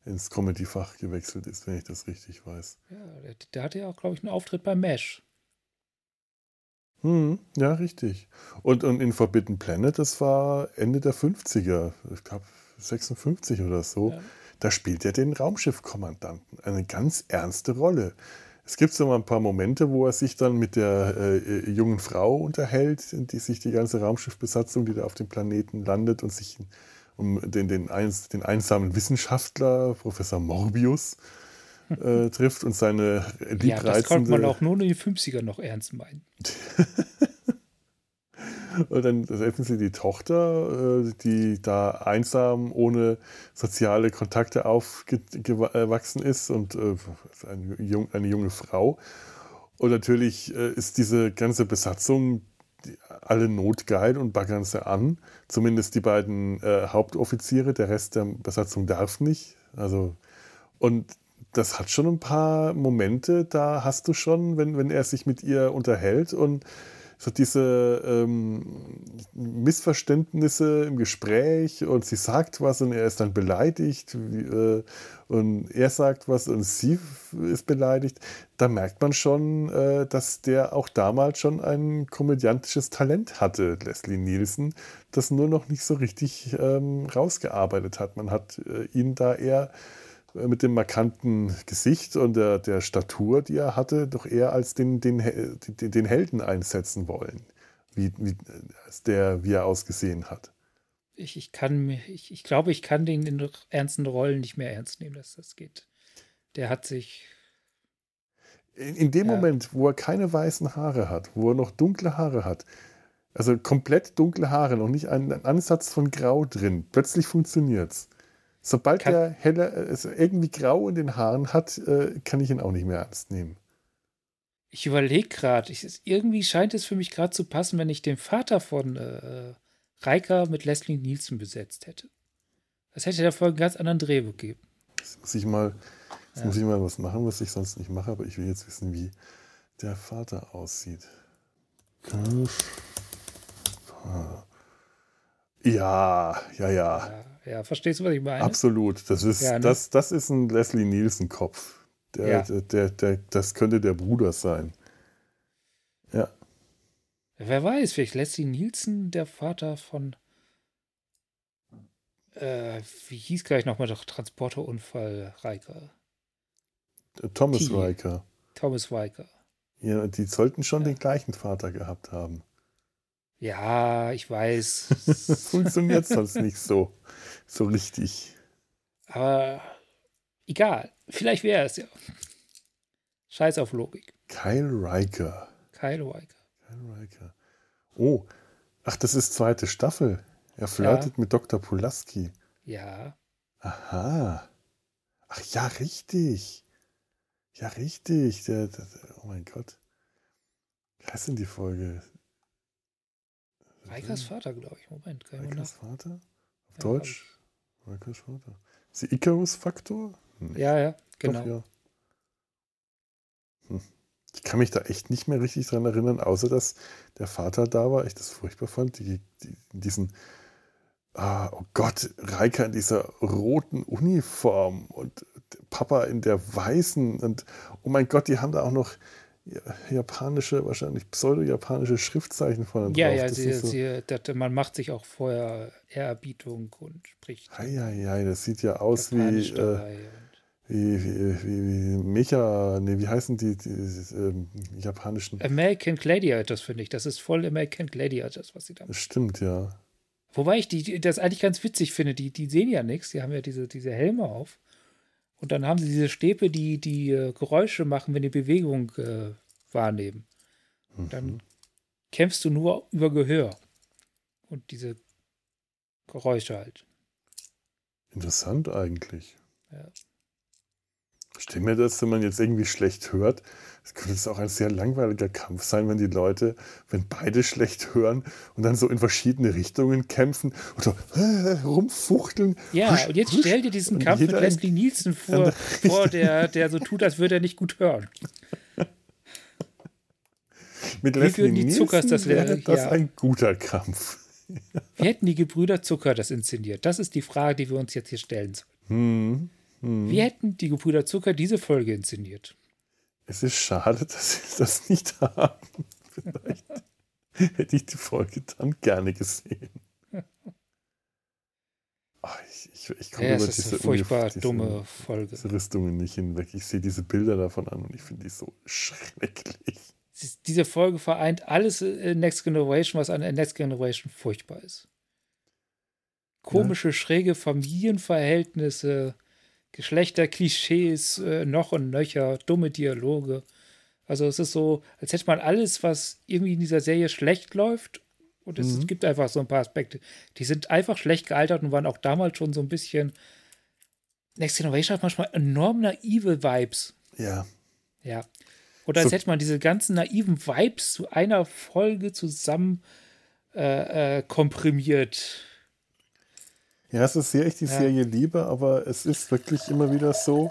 S1: ins Comedy-Fach gewechselt ist, wenn ich das richtig weiß.
S2: Ja, der, der hatte ja auch, glaube ich, einen Auftritt bei MASH.
S1: Hm, ja, richtig. Und, und in Forbidden Planet, das war Ende der 50er, ich glaube 56 oder so, ja. da spielt er den Raumschiffkommandanten. Eine ganz ernste Rolle. Es gibt so mal ein paar Momente, wo er sich dann mit der äh, äh jungen Frau unterhält, die sich die ganze Raumschiffbesatzung, die da auf dem Planeten landet und sich um den, den, eins, den einsamen Wissenschaftler, Professor Morbius, äh, (laughs) trifft und seine
S2: liebreizende... Ja, das konnte man auch nur in den 50er noch ernst meinen. (laughs)
S1: und dann treffen sie die Tochter, äh, die da einsam, ohne soziale Kontakte aufgewachsen ist und äh, eine, jung, eine junge Frau. Und natürlich äh, ist diese ganze Besatzung alle notgeil und baggern sie an. Zumindest die beiden Hauptoffiziere, der Rest der Besatzung darf nicht. Also, und das hat schon ein paar Momente, da hast du schon, wenn, wenn er sich mit ihr unterhält und so diese ähm, Missverständnisse im Gespräch und sie sagt was und er ist dann beleidigt wie, äh, und er sagt was und sie ist beleidigt, da merkt man schon, äh, dass der auch damals schon ein komödiantisches Talent hatte, Leslie Nielsen, das nur noch nicht so richtig ähm, rausgearbeitet hat. Man hat äh, ihn da eher mit dem markanten Gesicht und der, der Statur, die er hatte, doch eher als den, den, den, den Helden einsetzen wollen, wie, wie, der, wie er ausgesehen hat.
S2: Ich, ich kann ich, ich glaube, ich kann den in ernsten Rollen nicht mehr ernst nehmen, dass das geht. Der hat sich.
S1: In, in dem ja. Moment, wo er keine weißen Haare hat, wo er noch dunkle Haare hat, also komplett dunkle Haare, noch nicht einen Ansatz von Grau drin, plötzlich funktioniert es. Sobald kann, er heller, also irgendwie grau in den Haaren hat, äh, kann ich ihn auch nicht mehr ernst nehmen.
S2: Ich überlege gerade, irgendwie scheint es für mich gerade zu passen, wenn ich den Vater von äh, Reika mit Leslie Nielsen besetzt hätte. Das hätte der Folge einen ganz anderen Dreh gegeben.
S1: Jetzt muss ich mal, jetzt ja. muss ich mal was machen, was ich sonst nicht mache, aber ich will jetzt wissen, wie der Vater aussieht. Ja, ja, ja. ja
S2: ja, verstehst du, was ich meine?
S1: Absolut. Das ist, ja, ne? das, das ist ein Leslie Nielsen-Kopf. Der, ja. der, der, der, das könnte der Bruder sein. Ja.
S2: Wer weiß, vielleicht Leslie Nielsen der Vater von. Äh, wie hieß gleich nochmal der Transporterunfall Riker?
S1: Thomas T. Riker.
S2: Thomas Riker.
S1: Ja, die sollten schon ja. den gleichen Vater gehabt haben.
S2: Ja, ich weiß. (laughs)
S1: Funktioniert sonst nicht so, so richtig.
S2: Aber egal. Vielleicht wäre es ja. Scheiß auf Logik.
S1: Kyle Riker.
S2: Kyle Riker.
S1: Kyle Riker. Oh, ach, das ist zweite Staffel. Er flirtet ja. mit Dr. Pulaski.
S2: Ja.
S1: Aha. Ach ja, richtig. Ja, richtig. Der, der, oh mein Gott. Wie heißt denn die Folge?
S2: Reikers Vater, glaube ich. Moment.
S1: Reikers Vater? Auf ja, Deutsch? Reikers Vater. Ist der Icarus-Faktor?
S2: Nee. Ja, ja, genau. Doch, ja.
S1: Hm. Ich kann mich da echt nicht mehr richtig dran erinnern, außer dass der Vater da war, ich das furchtbar fand, die, die, diesen, ah, oh Gott, Reika in dieser roten Uniform und Papa in der weißen und oh mein Gott, die haben da auch noch japanische, wahrscheinlich pseudo-japanische Schriftzeichen von
S2: Ja, ja, sie, so sie, das, man macht sich auch vorher Ehrerbietung und spricht.
S1: Ja, ja, ja, das sieht ja aus wie, äh, wie, wie, wie, wie Mecha, nee, wie heißen die, die, die ähm, japanischen?
S2: American Gladiators, finde ich. Das ist voll American Gladiators, was sie da
S1: machen. Stimmt, ja.
S2: Wobei ich die, das eigentlich ganz witzig finde. Die, die sehen ja nichts, die haben ja diese, diese Helme auf. Und dann haben sie diese Stäbe, die die äh, Geräusche machen, wenn die Bewegung äh, wahrnehmen. Mhm. Dann kämpfst du nur über Gehör. Und diese Geräusche halt.
S1: Interessant eigentlich. Ja. Stell mir das, wenn man jetzt irgendwie schlecht hört, es könnte es auch ein sehr langweiliger Kampf sein, wenn die Leute, wenn beide schlecht hören und dann so in verschiedene Richtungen kämpfen und so äh, rumfuchteln.
S2: Ja, husch, und jetzt husch, stell dir diesen Kampf mit Leslie Nielsen vor, (laughs) vor der, der so tut, als würde er nicht gut hören. (laughs)
S1: mit Wie Leslie die Zuckers das wäre das ja. ein guter Kampf. (laughs)
S2: Wie hätten die Gebrüder Zucker das inszeniert? Das ist die Frage, die wir uns jetzt hier stellen sollen. Hm, hm. Wie hätten die Gebrüder Zucker diese Folge inszeniert?
S1: Es ist schade, dass sie (laughs) das nicht haben. Vielleicht hätte ich die Folge dann gerne gesehen. Ach, ich, ich, ich komme
S2: ja, über diese, furchtbar diese, dumme Folge.
S1: diese Rüstungen nicht hinweg. Ich sehe diese Bilder davon an und ich finde die so schrecklich.
S2: Diese Folge vereint alles in Next Generation, was an Next Generation furchtbar ist. Komische, ja. schräge Familienverhältnisse, Geschlechterklischees äh, noch und nöcher, dumme Dialoge. Also es ist so, als hätte man alles, was irgendwie in dieser Serie schlecht läuft, und es, mhm. gibt einfach so ein paar Aspekte, die sind einfach schlecht gealtert und waren auch damals schon so ein bisschen. Next Generation hat manchmal enorm naive Vibes.
S1: Ja.
S2: Ja. Oder als so. hätte man diese ganzen naiven Vibes zu einer Folge zusammen äh, äh, komprimiert.
S1: Ja, es ist sehr ich die ja. Serie liebe, aber es ist wirklich immer wieder so,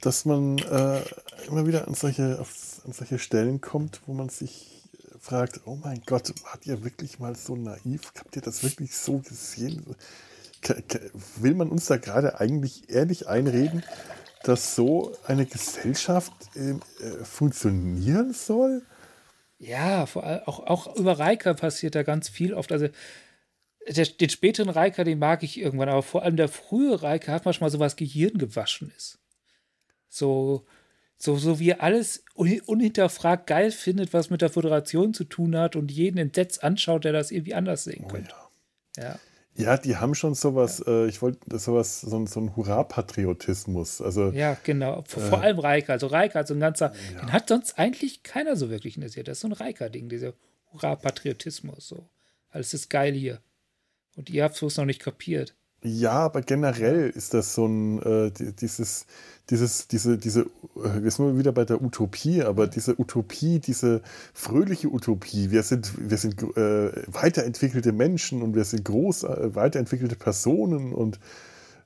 S1: dass man äh, immer wieder an solche, auf, an solche Stellen kommt, wo man sich fragt, oh mein Gott, wart ihr wirklich mal so naiv? Habt ihr das wirklich so gesehen? Will man uns da gerade eigentlich ehrlich einreden, dass so eine Gesellschaft äh, äh funktionieren soll?
S2: Ja, vor allem auch, auch über Reika passiert da ganz viel oft. Also der, den späteren Reika, den mag ich irgendwann, aber vor allem der frühe Reika hat manchmal so was Gehirn gewaschen ist. So, so, so wie er alles unhinterfragt geil findet, was mit der Föderation zu tun hat und jeden entsetzt anschaut, der das irgendwie anders sehen oh, könnte.
S1: Ja. ja. Ja, die haben schon sowas, ja. äh, ich wollte sowas, so, so ein Hurra-Patriotismus. Also,
S2: ja, genau. Vor, äh, vor allem Reika. Also Reika hat so ein ganzer, ja. den hat sonst eigentlich keiner so wirklich in der Serie. Das ist so ein Reika-Ding, dieser Hurra-Patriotismus. So. Alles ist geil hier. Und ihr habt es noch nicht kapiert.
S1: Ja, aber generell ist das so ein, äh, dieses, dieses, diese, diese, äh, wir sind wieder bei der Utopie, aber diese Utopie, diese fröhliche Utopie, wir sind, wir sind äh, weiterentwickelte Menschen und wir sind groß, äh, weiterentwickelte Personen und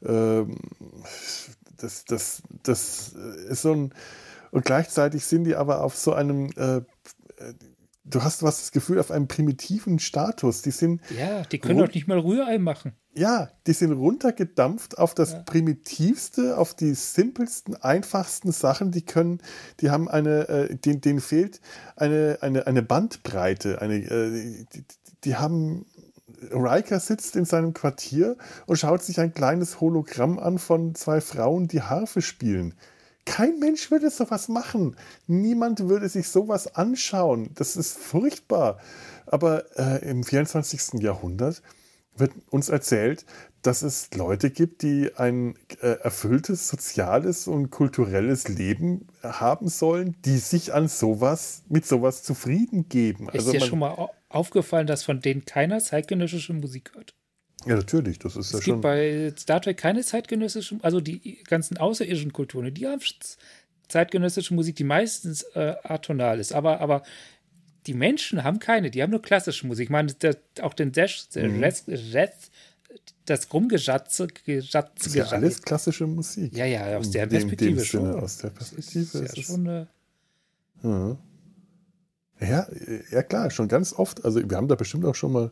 S1: äh, das, das, das ist so ein, und gleichzeitig sind die aber auf so einem, äh, du hast was das Gefühl auf einem primitiven Status. Die sind.
S2: Ja, die können doch nicht mal Rührei machen.
S1: Ja, die sind runtergedampft auf das ja. primitivste, auf die simpelsten, einfachsten Sachen. Die können, die haben eine, äh, denen, denen fehlt eine, eine, eine Bandbreite. Eine, äh, die, die haben Riker sitzt in seinem Quartier und schaut sich ein kleines Hologramm an von zwei Frauen, die Harfe spielen. Kein Mensch würde sowas machen. Niemand würde sich sowas anschauen. Das ist furchtbar. Aber äh, im 24. Jahrhundert wird uns erzählt, dass es Leute gibt, die ein äh, erfülltes soziales und kulturelles Leben haben sollen, die sich an sowas, mit sowas zufrieden geben.
S2: Ist also dir schon mal aufgefallen, dass von denen keiner zeitgenössische Musik hört?
S1: Ja, natürlich, das ist
S2: es
S1: ja
S2: schon. Es gibt bei Star Trek keine zeitgenössische, also die ganzen außerirdischen Kulturen, die haben zeitgenössische Musik, die meistens äh, atonal ist, aber, aber die Menschen haben keine, die haben nur klassische Musik. Ich meine, der, auch den Dash, mhm. das Rumgeschatze,
S1: Geschatze, das ist ja alles klassische Musik.
S2: Ja, ja, aus der Perspektive dem
S1: schon. Sinne, aus der Perspektive ist, ist ja schon eine ja. ja, ja, klar, schon ganz oft. Also wir haben da bestimmt auch schon mal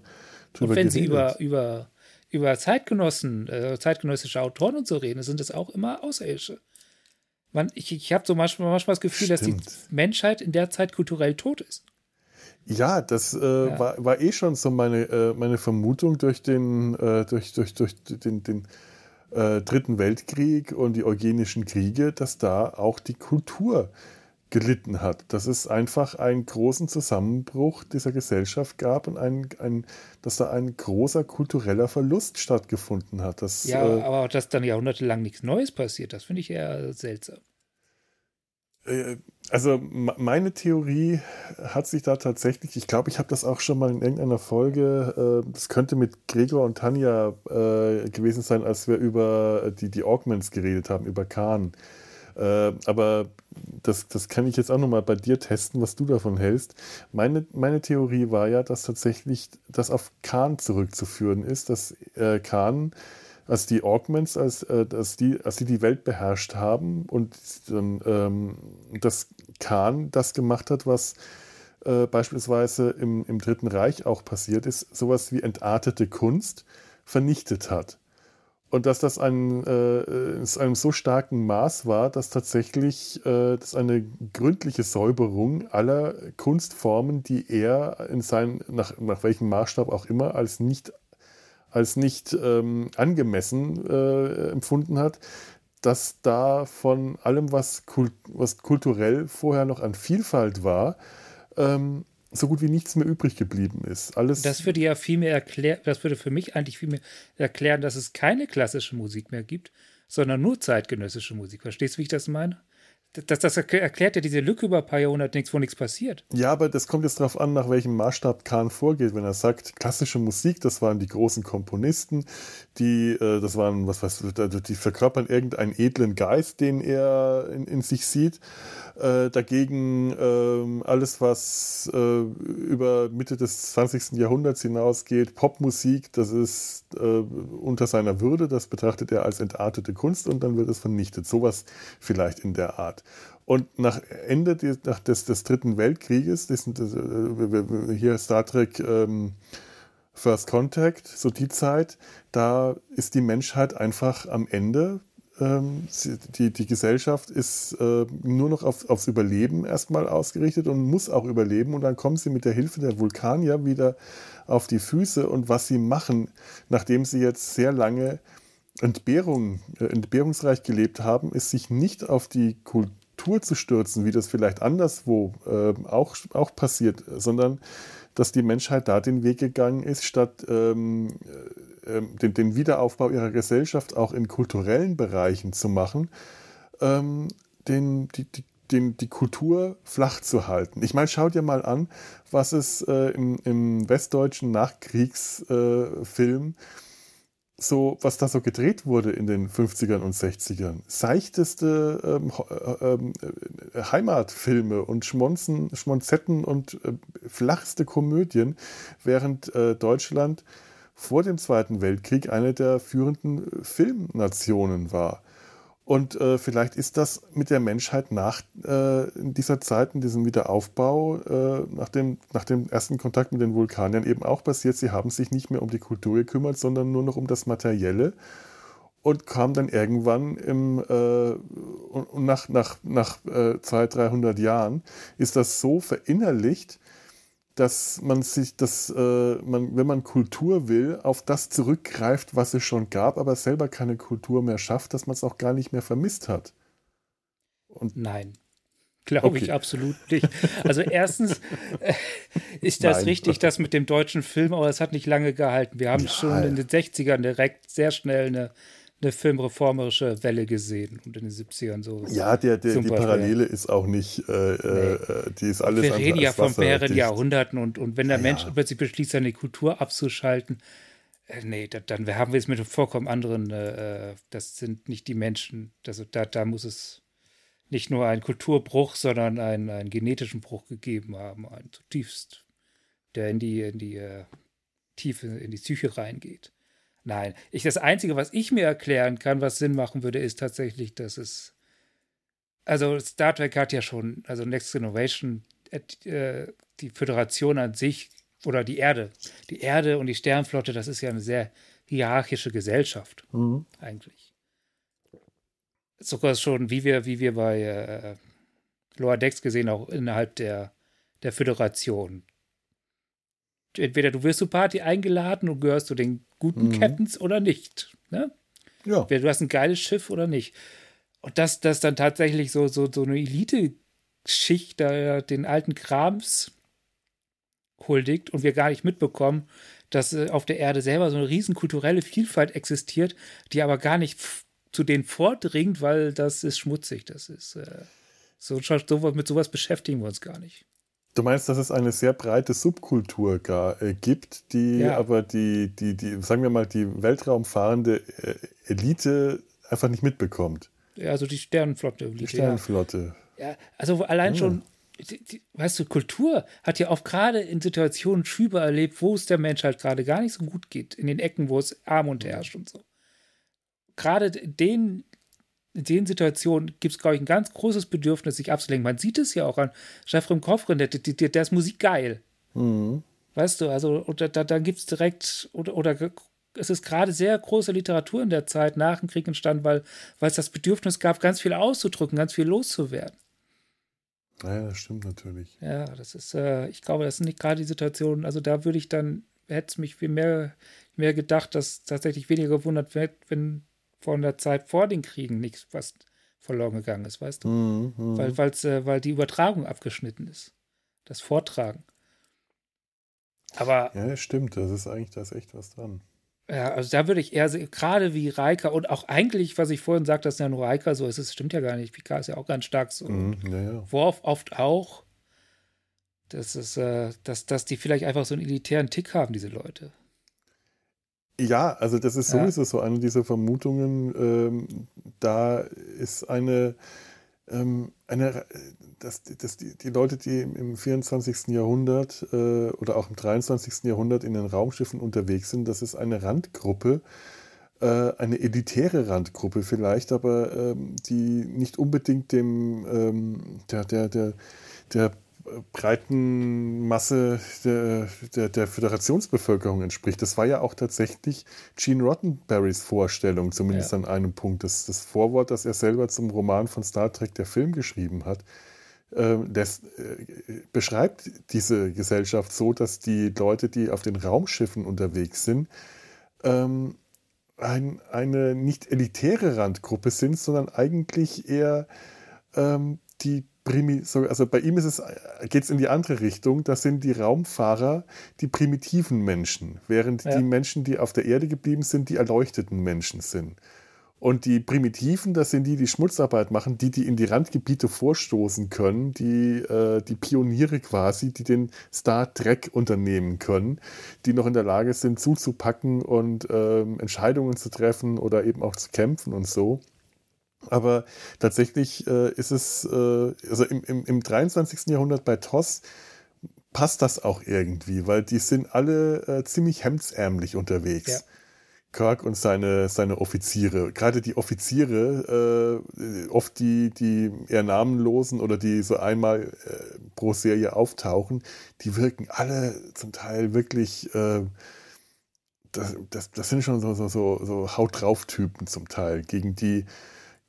S2: drüber Und wenn geredet. sie über, über über Zeitgenossen, äh, zeitgenössische Autoren und so reden, sind das auch immer Außerirdische. Man, ich ich habe so manchmal, manchmal das Gefühl, Stimmt. dass die Menschheit in der Zeit kulturell tot ist.
S1: Ja, das äh, ja. War, war eh schon so meine, äh, meine Vermutung durch den, äh, durch, durch, durch den, den äh, Dritten Weltkrieg und die Eugenischen Kriege, dass da auch die Kultur gelitten hat. Dass es einfach einen großen Zusammenbruch dieser Gesellschaft gab und ein, ein, dass da ein großer kultureller Verlust stattgefunden hat. Das,
S2: ja, äh, aber dass dann jahrhundertelang nichts Neues passiert, das finde ich eher seltsam.
S1: Äh, also meine Theorie hat sich da tatsächlich, ich glaube, ich habe das auch schon mal in irgendeiner Folge, äh, das könnte mit Gregor und Tanja äh, gewesen sein, als wir über die, die Augments geredet haben, über Khan. Äh, aber das, das kann ich jetzt auch nochmal bei dir testen, was du davon hältst. Meine, meine Theorie war ja, dass tatsächlich das auf Khan zurückzuführen ist, dass äh, Khan, als die Augments, als, äh, als, die, als die die Welt beherrscht haben und dann, ähm, dass Khan das gemacht hat, was äh, beispielsweise im, im Dritten Reich auch passiert ist, sowas wie entartete Kunst vernichtet hat. Und dass das ein, äh, in einem so starken Maß war, dass tatsächlich äh, das eine gründliche Säuberung aller Kunstformen, die er in seinen, nach, nach welchem Maßstab auch immer, als nicht, als nicht ähm, angemessen äh, empfunden hat, dass da von allem, was, kult, was kulturell vorher noch an Vielfalt war, ähm, so gut wie nichts mehr übrig geblieben ist. Alles
S2: das würde ja viel mehr erklären, das würde für mich eigentlich viel mehr erklären, dass es keine klassische Musik mehr gibt, sondern nur zeitgenössische Musik. Verstehst du, wie ich das meine? Das, das erklärt ja diese Lücke über ein paar Jahrhunderte nichts, wo nichts passiert.
S1: Ja, aber das kommt jetzt darauf an, nach welchem Maßstab Kahn vorgeht. Wenn er sagt, klassische Musik, das waren die großen Komponisten, die, äh, das waren, was weiß die verkörpern irgendeinen edlen Geist, den er in, in sich sieht. Äh, dagegen äh, alles, was äh, über Mitte des 20. Jahrhunderts hinausgeht, Popmusik, das ist äh, unter seiner Würde, das betrachtet er als entartete Kunst und dann wird es vernichtet. Sowas vielleicht in der Art. Und nach Ende des, nach des, des Dritten Weltkrieges, das, äh, hier Star Trek ähm, First Contact, so die Zeit, da ist die Menschheit einfach am Ende die, die Gesellschaft ist äh, nur noch auf, aufs Überleben erstmal ausgerichtet und muss auch überleben. Und dann kommen sie mit der Hilfe der Vulkanier wieder auf die Füße. Und was sie machen, nachdem sie jetzt sehr lange Entbehrung, äh, entbehrungsreich gelebt haben, ist sich nicht auf die Kultur zu stürzen, wie das vielleicht anderswo äh, auch, auch passiert, sondern dass die Menschheit da den Weg gegangen ist, statt ähm, ähm, den, den, Wiederaufbau ihrer Gesellschaft auch in kulturellen Bereichen zu machen, ähm, den, die, die, den, die Kultur flach zu halten. Ich meine, schau dir mal an, was es äh, im, im, westdeutschen Nachkriegsfilm äh, so, was da so gedreht wurde in den 50ern und 60ern. Seichteste ähm, äh, ähm, äh, Heimatfilme und Schmonzen, Schmonzetten und äh, flachste Komödien, während äh, Deutschland vor dem Zweiten Weltkrieg eine der führenden Filmnationen war. Und äh, vielleicht ist das mit der Menschheit nach äh, dieser Zeit, in diesem Wiederaufbau, äh, nach, dem, nach dem ersten Kontakt mit den Vulkaniern eben auch passiert. Sie haben sich nicht mehr um die Kultur gekümmert, sondern nur noch um das Materielle und kam dann irgendwann im, äh, und nach, nach, nach äh, 200, 300 Jahren, ist das so verinnerlicht, dass man sich, dass äh, man, wenn man Kultur will, auf das zurückgreift, was es schon gab, aber selber keine Kultur mehr schafft, dass man es auch gar nicht mehr vermisst hat.
S2: Und Nein. Glaube okay. ich absolut nicht. Also erstens äh, ist das Nein. richtig, das mit dem deutschen Film, aber es hat nicht lange gehalten. Wir haben ja. schon in den 60ern direkt sehr schnell eine eine filmreformerische Welle gesehen und in den 70ern so.
S1: Ja, der, der, die Parallele ist auch nicht, äh, äh, nee. die ist alles
S2: Wir reden ja von mehreren Jahrhunderten und, und wenn der ja, Mensch ja. plötzlich beschließt, seine Kultur abzuschalten, äh, nee, da, dann haben wir es mit einem vollkommen anderen, äh, das sind nicht die Menschen, das, da, da muss es nicht nur einen Kulturbruch, sondern einen, einen genetischen Bruch gegeben haben, einen zutiefst, der in die, in die äh, Tiefe, in die Psyche reingeht. Nein, ich, das Einzige, was ich mir erklären kann, was Sinn machen würde, ist tatsächlich, dass es. Also, Star Trek hat ja schon, also Next Generation, äh, die Föderation an sich oder die Erde. Die Erde und die Sternflotte, das ist ja eine sehr hierarchische Gesellschaft, mhm. eigentlich. Sogar schon, wie wir, wie wir bei äh, Lower Decks gesehen, auch innerhalb der, der Föderation entweder du wirst zur Party eingeladen und gehörst zu den guten mhm. Captains oder nicht. Ne? Ja. Du hast ein geiles Schiff oder nicht. Und dass das dann tatsächlich so, so, so eine Elite-Schicht da den alten Krams huldigt und wir gar nicht mitbekommen, dass äh, auf der Erde selber so eine riesen kulturelle Vielfalt existiert, die aber gar nicht zu denen vordringt, weil das ist schmutzig. Das ist äh, so, so, mit sowas beschäftigen wir uns gar nicht.
S1: Du meinst, dass es eine sehr breite Subkultur gar, äh, gibt, die ja. aber die, die, die, sagen wir mal, die weltraumfahrende äh, Elite einfach nicht mitbekommt.
S2: Ja, also die Sternenflotte.
S1: Die Sternenflotte.
S2: Ja, also allein ja. schon, die, die, weißt du, Kultur hat ja oft gerade in Situationen Schübe erlebt, wo es der Mensch halt gerade gar nicht so gut geht, in den Ecken, wo es Armut herrscht und so. Gerade den in den Situationen gibt es, glaube ich, ein ganz großes Bedürfnis, sich abzulenken. Man sieht es ja auch an Jeffrey Koffrin, der, der, der, ist Musik geil. Mhm. Weißt du, also oder, da, da gibt es direkt, oder, oder es ist gerade sehr große Literatur in der Zeit nach dem Krieg entstanden, weil, weil es das Bedürfnis gab, ganz viel auszudrücken, ganz viel loszuwerden.
S1: Ja, das stimmt natürlich.
S2: Ja, das ist, äh, ich glaube, das sind nicht gerade die Situationen, also da würde ich dann, hätte es mich viel mehr, mehr gedacht, dass tatsächlich weniger gewundert wird, wenn von der Zeit vor den Kriegen nichts was verloren gegangen ist, weißt du? Mhm, mhm. weil, weil's, äh, weil die Übertragung abgeschnitten ist. Das Vortragen. Aber.
S1: Ja, das stimmt. Das ist eigentlich, da ist echt was dran.
S2: Ja, also da würde ich eher, gerade wie Reika und auch eigentlich, was ich vorhin sagte, dass ja nur Reika so ist, das stimmt ja gar nicht. Picard ist ja auch ganz stark so. Mhm, ja, ja. Worf oft auch. Das ist, äh, dass, dass die vielleicht einfach so einen elitären Tick haben, diese Leute.
S1: Ja, also das ist sowieso ja. so eine dieser Vermutungen. Ähm, da ist eine, ähm, eine, dass, dass die, die Leute, die im 24. Jahrhundert äh, oder auch im 23. Jahrhundert in den Raumschiffen unterwegs sind, das ist eine Randgruppe, äh, eine elitäre Randgruppe vielleicht, aber ähm, die nicht unbedingt dem ähm, der, der, der, der breiten Masse der, der, der, Föderationsbevölkerung entspricht. Das war ja auch tatsächlich Gene Roddenberrys Vorstellung, zumindest ja. an einem Punkt. Das, das Vorwort, das er selber zum Roman von Star Trek, der Film, geschrieben hat, äh, das äh, beschreibt diese Gesellschaft so, dass die Leute, die auf den Raumschiffen unterwegs sind, ähm, ein, eine nicht elitäre Randgruppe sind, sondern eigentlich eher ähm, die Primi also bei ihm es, geht es in die andere Richtung. Das sind die Raumfahrer, die primitiven Menschen, während ja. die Menschen, die auf der Erde geblieben sind, die erleuchteten Menschen sind. Und die Primitiven, das sind die, die Schmutzarbeit machen, die, die in die Randgebiete vorstoßen können, die, äh, die Pioniere quasi, die den Star Trek unternehmen können, die noch in der Lage sind, zuzupacken und ähm, Entscheidungen zu treffen oder eben auch zu kämpfen und so. Aber tatsächlich äh, ist es, äh, also im, im, im 23. Jahrhundert bei TOS passt das auch irgendwie, weil die sind alle äh, ziemlich hemdsärmlich unterwegs. Ja. Kirk und seine, seine Offiziere. Gerade die Offiziere, äh, oft die, die eher namenlosen oder die so einmal äh, pro Serie auftauchen, die wirken alle zum Teil wirklich, äh, das, das, das sind schon so, so, so, so Haut drauf Typen zum Teil, gegen die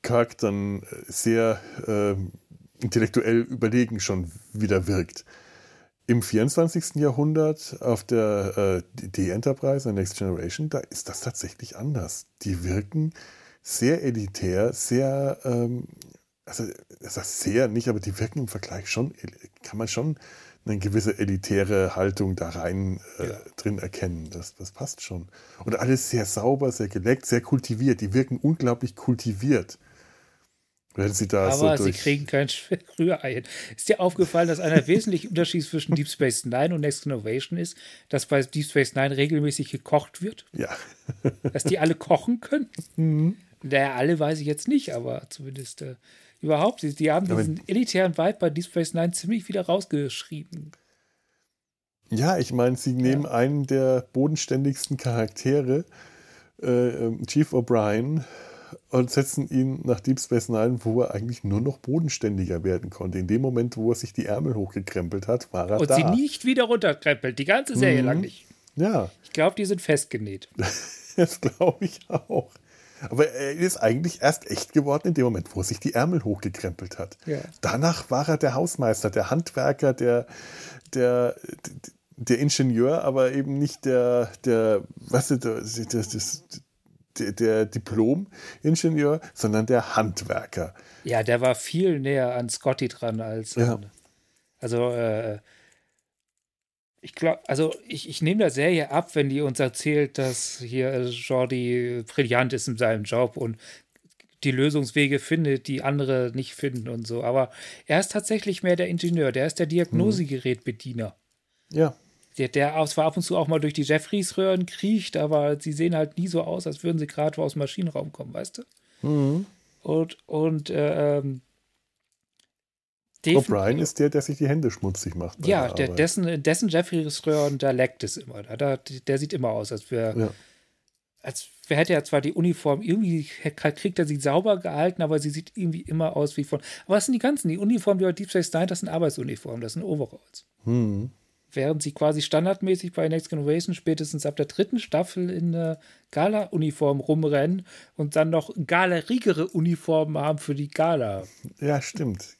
S1: Kirk dann äh, sehr äh, intellektuell überlegen schon wieder wirkt. Im 24. Jahrhundert auf der äh, D-Enterprise, der Next Generation, da ist das tatsächlich anders. Die wirken sehr elitär, sehr, ähm, also das heißt sehr nicht, aber die wirken im Vergleich schon, kann man schon eine gewisse elitäre Haltung da rein äh, ja. drin erkennen. Das, das passt schon. Und alles sehr sauber, sehr geleckt, sehr kultiviert. Die wirken unglaublich kultiviert. Wenn sie da
S2: Aber so sie kriegen kein (laughs) Rührei. Ist dir aufgefallen, dass einer wesentliche Unterschied zwischen Deep Space Nine und Next Innovation ist, dass bei Deep Space Nine regelmäßig gekocht wird?
S1: Ja. (laughs)
S2: dass die alle kochen können? Mhm. Naja, alle weiß ich jetzt nicht, aber zumindest äh, überhaupt. Die, die haben diesen aber elitären Vibe bei Deep Space Nine ziemlich wieder rausgeschrieben.
S1: Ja, ich meine, sie nehmen ja. einen der bodenständigsten Charaktere, äh, ähm, Chief O'Brien, und setzen ihn nach Deep Space Nine, wo er eigentlich nur noch bodenständiger werden konnte. In dem Moment, wo er sich die Ärmel hochgekrempelt hat, war er
S2: und
S1: da.
S2: Und sie nicht wieder runterkrempelt, die ganze Serie mhm. lang nicht.
S1: Ja.
S2: Ich glaube, die sind festgenäht. (laughs)
S1: das glaube ich auch. Aber er ist eigentlich erst echt geworden in dem Moment, wo er sich die Ärmel hochgekrempelt hat. Ja. Danach war er der Hausmeister, der Handwerker, der, der, der Ingenieur, aber eben nicht der, der, was du, das, das, der, der Diplom-Ingenieur, sondern der Handwerker.
S2: Ja, der war viel näher an Scotty dran als. Ja. An, also, äh, ich glaube, also ich, ich nehme der Serie ab, wenn die uns erzählt, dass hier Jordi brillant ist in seinem Job und die Lösungswege findet, die andere nicht finden und so. Aber er ist tatsächlich mehr der Ingenieur, der ist der Diagnosegerätbediener.
S1: Ja
S2: der, der zwar ab und zu auch mal durch die Jeffreys-Röhren kriecht, aber sie sehen halt nie so aus, als würden sie gerade aus dem Maschinenraum kommen, weißt du? Mhm. Und, und äh, ähm,
S1: O'Brien ist der, der sich die Hände schmutzig macht.
S2: Ja, der, dessen, dessen Jeffreys-Röhren, da leckt es immer. Da, der sieht immer aus, als wäre. Ja. Als wer hätte ja zwar die Uniform, irgendwie kriegt er sie sauber gehalten, aber sie sieht irgendwie immer aus wie von. Aber was sind die ganzen? Die Uniformen, die bei Deep Space Nine, das sind Arbeitsuniformen, das sind Overalls. Mhm während sie quasi standardmäßig bei Next Generation spätestens ab der dritten Staffel in der Gala-Uniform rumrennen und dann noch galerigere Uniformen haben für die Gala.
S1: Ja, stimmt.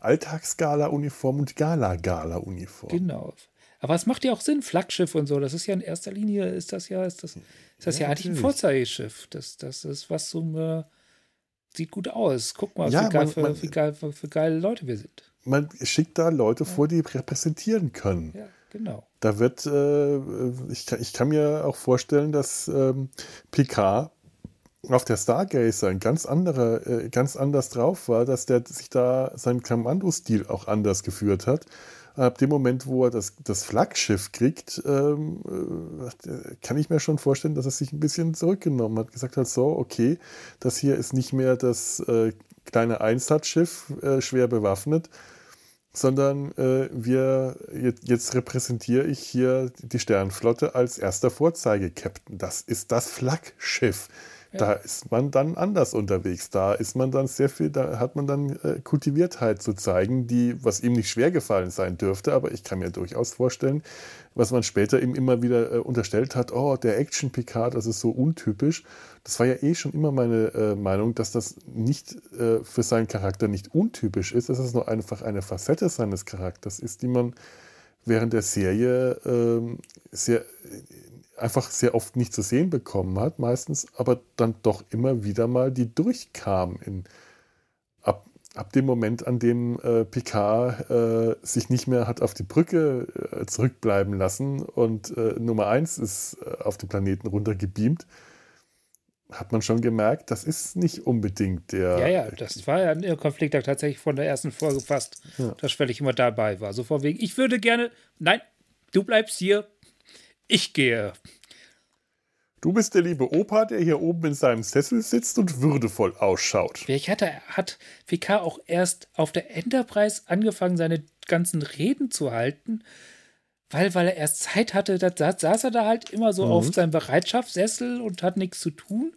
S1: Alltagsgala-Uniform und Gala-Gala-Uniform.
S2: Genau. Aber es macht ja auch Sinn, Flaggschiff und so. Das ist ja in erster Linie, ist das ja, ist das, ist das ja, ja eigentlich ein Vorzeigeschiff. Das, das ist was zum, äh, sieht gut aus. Guck mal, ja, wie, geil, man, für, wie, geil, wie geile Leute wir sind
S1: man schickt da Leute ja. vor, die repräsentieren können.
S2: Ja, genau.
S1: Da wird, äh, ich, kann, ich kann mir auch vorstellen, dass ähm, Picard auf der Stargazer ein ganz anderer, äh, ganz anders drauf war, dass der sich da seinen Kommandostil auch anders geführt hat. Ab dem Moment, wo er das, das Flaggschiff kriegt, ähm, äh, kann ich mir schon vorstellen, dass er sich ein bisschen zurückgenommen hat. Gesagt hat, so, okay, das hier ist nicht mehr das äh, kleine Einsatzschiff, äh, schwer bewaffnet, sondern äh, wir jetzt, jetzt repräsentiere ich hier die Sternflotte als erster Vorzeigekapitän. Das ist das Flaggschiff. Da ist man dann anders unterwegs. Da ist man dann sehr viel, da hat man dann äh, Kultiviertheit zu zeigen, die, was ihm nicht schwer gefallen sein dürfte, aber ich kann mir durchaus vorstellen, was man später ihm immer wieder äh, unterstellt hat, oh, der Action Picard, das ist so untypisch. Das war ja eh schon immer meine äh, Meinung, dass das nicht äh, für seinen Charakter nicht untypisch ist, dass es nur einfach eine Facette seines Charakters ist, die man während der Serie ähm, sehr einfach sehr oft nicht zu sehen bekommen hat, meistens, aber dann doch immer wieder mal die durchkam in, ab, ab dem Moment, an dem äh, Picard äh, sich nicht mehr hat auf die Brücke äh, zurückbleiben lassen und äh, Nummer eins ist äh, auf den Planeten runtergebeamt, hat man schon gemerkt, das ist nicht unbedingt der.
S2: Ja, ja, das war ja ein Konflikt da tatsächlich von der ersten Folge fast, ja. dass ich immer dabei war. So wegen, ich würde gerne, nein, du bleibst hier, ich gehe.
S1: Du bist der liebe Opa, der hier oben in seinem Sessel sitzt und würdevoll ausschaut.
S2: Vielleicht hat, er, hat VK auch erst auf der Enterprise angefangen, seine ganzen Reden zu halten, weil, weil er erst Zeit hatte, da saß er da halt immer so mhm. auf seinem Bereitschaftssessel und hat nichts zu tun.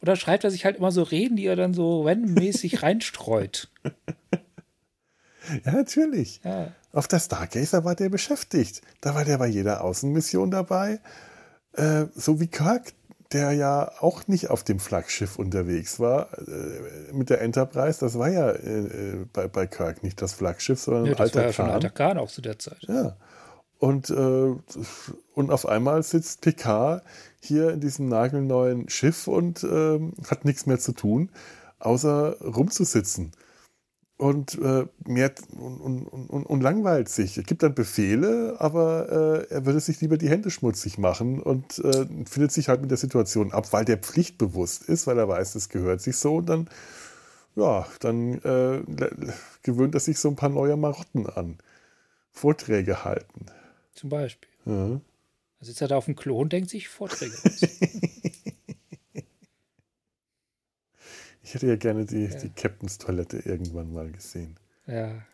S2: Oder schreibt er sich halt immer so Reden, die er dann so randommäßig (laughs) reinstreut.
S1: Ja, natürlich. Ja. Auf der Stargazer war der beschäftigt. Da war der bei jeder Außenmission dabei. Äh, so wie Kirk, der ja auch nicht auf dem Flaggschiff unterwegs war, äh, mit der Enterprise, das war ja äh, äh bei, bei Kirk nicht das Flaggschiff, sondern ja,
S2: ein alter war ja Kahn. schon alter Kahn auch zu der Zeit.
S1: Ja. Und, äh, und auf einmal sitzt Picard hier in diesem nagelneuen Schiff und ähm, hat nichts mehr zu tun, außer rumzusitzen und äh, mehr und, und, und, und, langweilt sich. Er gibt dann Befehle, aber äh, er würde sich lieber die Hände schmutzig machen und äh, findet sich halt mit der Situation ab, weil der pflichtbewusst ist, weil er weiß, es gehört sich so und dann, ja, dann äh, gewöhnt er sich so ein paar neue Marotten an. Vorträge halten.
S2: Zum Beispiel. Ja. Da sitzt er da auf dem Klo und denkt sich Vorträge aus. (laughs)
S1: Ich hätte ja gerne die, ja. die Captains Toilette irgendwann mal gesehen.
S2: Ja.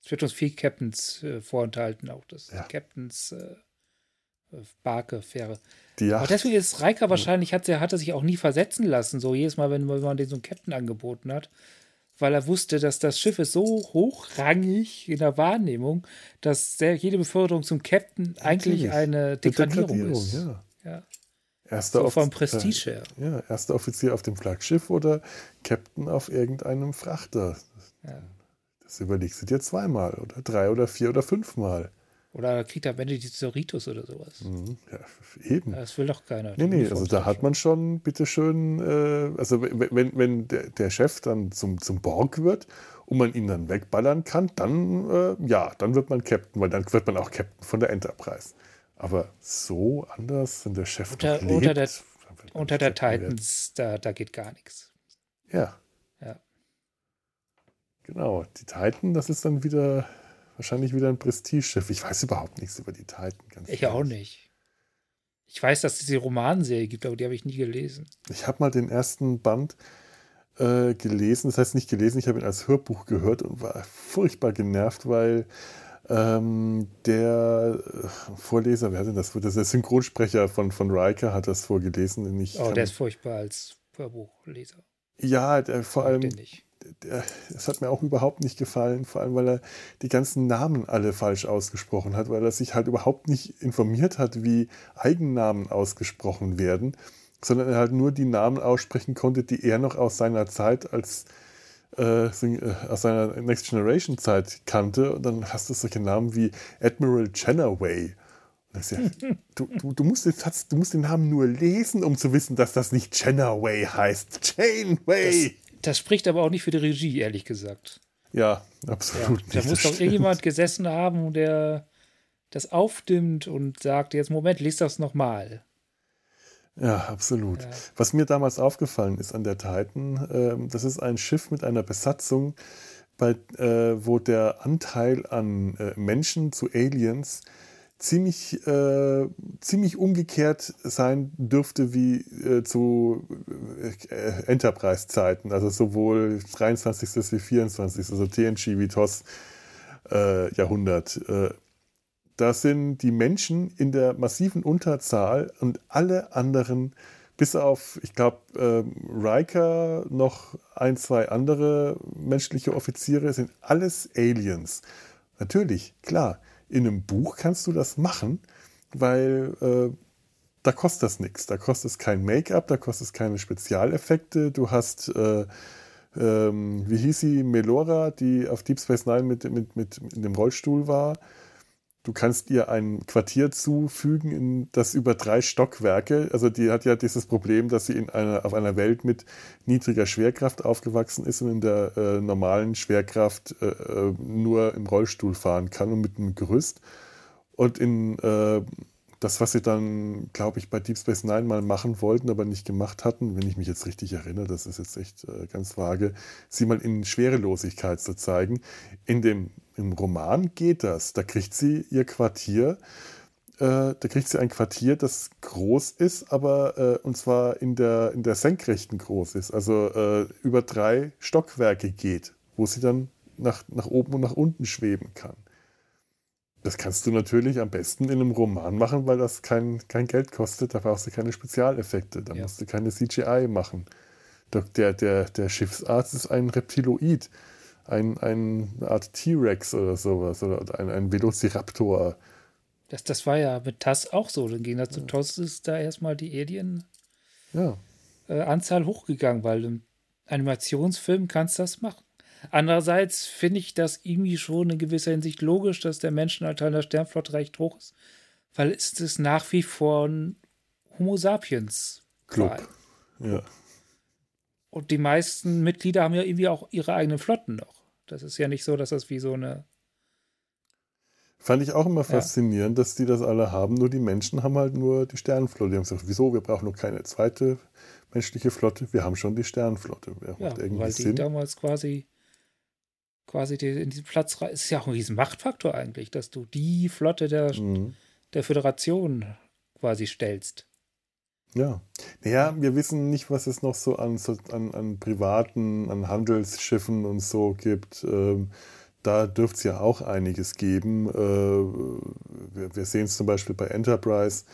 S2: Es wird uns viel Captains äh, vorenthalten, auch das ja. Captains äh, Barke, Fähre. Die Yacht. Aber deswegen ist Reika wahrscheinlich, hat, hat er sich auch nie versetzen lassen, so jedes Mal, wenn, wenn man den so einen Captain angeboten hat, weil er wusste, dass das Schiff ist so hochrangig in der Wahrnehmung, dass jede Beförderung zum Captain eigentlich eine Degradierung, Degradierung ist. Ja. ja.
S1: Erster so
S2: vom Prestige her.
S1: Äh, ja, erster Offizier auf dem Flaggschiff oder Captain auf irgendeinem Frachter. Ja. Das überlegst du dir zweimal oder drei oder vier oder fünfmal.
S2: Oder kriegt er am Ende die Zoritos oder sowas.
S1: Mhm, ja, eben.
S2: das will doch keiner.
S1: Nee, nee, also da hat man schon, bitteschön, äh, also wenn, wenn der, der Chef dann zum, zum Borg wird und man ihn dann wegballern kann, dann, äh, ja, dann wird man Captain, weil dann wird man auch Captain von der Enterprise. Aber so anders, wenn der Chef
S2: unter, lebt, unter der, unter der Titans, da, da geht gar nichts.
S1: Ja.
S2: Ja.
S1: Genau, die Titan, das ist dann wieder wahrscheinlich wieder ein Prestigeschiff. Ich weiß überhaupt nichts über die Titan.
S2: Ganz ich ehrlich. auch nicht. Ich weiß, dass es die Romanserie gibt, aber die habe ich nie gelesen.
S1: Ich habe mal den ersten Band äh, gelesen, das heißt nicht gelesen, ich habe ihn als Hörbuch gehört und war furchtbar genervt, weil ähm, der äh, Vorleser, wer hat denn das? Das der Synchronsprecher von, von Riker hat das vorgelesen.
S2: Ich oh, der ist furchtbar als Hörbuchleser.
S1: Ja, der, vor allem. Das hat mir auch überhaupt nicht gefallen, vor allem weil er die ganzen Namen alle falsch ausgesprochen hat, weil er sich halt überhaupt nicht informiert hat, wie Eigennamen ausgesprochen werden, sondern er halt nur die Namen aussprechen konnte, die er noch aus seiner Zeit als äh, äh, aus seiner Next Generation Zeit kannte. Und dann hast du solche Namen wie Admiral Chenaway. Ja, du, du, du, musst den, du musst den Namen nur lesen, um zu wissen, dass das nicht Chenaway heißt. Janeway!
S2: Das, das spricht aber auch nicht für die Regie, ehrlich gesagt.
S1: Ja, absolut.
S2: Ja, da muss doch irgendjemand gesessen haben, der das aufdimmt und sagt: Jetzt, Moment, lies das nochmal.
S1: Ja, absolut. Ja. Was mir damals aufgefallen ist an der Titan, äh, das ist ein Schiff mit einer Besatzung, bei, äh, wo der Anteil an äh, Menschen zu Aliens ziemlich, äh, ziemlich umgekehrt sein dürfte wie äh, zu äh, Enterprise-Zeiten, also sowohl 23. wie 24. also TNG wie TOS äh, Jahrhundert. Da sind die Menschen in der massiven Unterzahl und alle anderen, bis auf, ich glaube, äh, Riker, noch ein, zwei andere menschliche Offiziere, sind alles Aliens. Natürlich, klar in einem Buch kannst du das machen, weil äh, da kostet das nichts. Da kostet es kein Make-up, da kostet es keine Spezialeffekte. Du hast, äh, ähm, wie hieß sie, Melora, die auf Deep Space Nine mit, mit, mit in dem Rollstuhl war. Du kannst ihr ein Quartier zufügen, in das über drei Stockwerke, also die hat ja dieses Problem, dass sie in einer, auf einer Welt mit niedriger Schwerkraft aufgewachsen ist und in der äh, normalen Schwerkraft äh, äh nur im Rollstuhl fahren kann und mit einem Gerüst. Und in äh, das, was sie dann, glaube ich, bei Deep Space Nine mal machen wollten, aber nicht gemacht hatten, wenn ich mich jetzt richtig erinnere, das ist jetzt echt äh, ganz vage, sie mal in Schwerelosigkeit zu zeigen. In dem im Roman geht das. Da kriegt sie ihr Quartier, äh, da kriegt sie ein Quartier, das groß ist, aber äh, und zwar in der, in der Senkrechten groß ist, also äh, über drei Stockwerke geht, wo sie dann nach, nach oben und nach unten schweben kann. Das kannst du natürlich am besten in einem Roman machen, weil das kein, kein Geld kostet. Da brauchst du keine Spezialeffekte. Da ja. musst du keine CGI machen. Der, der, der Schiffsarzt ist ein Reptiloid ein, ein, eine Art T-Rex oder sowas oder ein, ein Velociraptor.
S2: Das, das war ja mit TAS auch so. Dann ging das zu. TOS ist da erstmal die Alien-Anzahl ja. äh, hochgegangen, weil im Animationsfilm kannst du das machen. Andererseits finde ich das irgendwie schon in gewisser Hinsicht logisch, dass der Menschenanteil der Sternflotte recht hoch ist, weil es ist nach wie vor ein Homo sapiens
S1: Club. Ja.
S2: Und die meisten Mitglieder haben ja irgendwie auch ihre eigenen Flotten noch. Das ist ja nicht so, dass das wie so eine.
S1: Fand ich auch immer faszinierend, ja. dass die das alle haben. Nur die Menschen haben halt nur die Sternenflotte. Die haben gesagt, wieso? Wir brauchen noch keine zweite menschliche Flotte. Wir haben schon die Sternenflotte.
S2: Ja, weil die Sinn. damals quasi quasi die, in diesem Platz ist ja auch ein riesen Machtfaktor eigentlich, dass du die Flotte der, mhm. der Föderation quasi stellst.
S1: Ja. Naja, wir wissen nicht, was es noch so an, an, an privaten, an Handelsschiffen und so gibt. Ähm, da dürfte es ja auch einiges geben. Äh, wir, wir sehen es zum Beispiel bei Enterprise.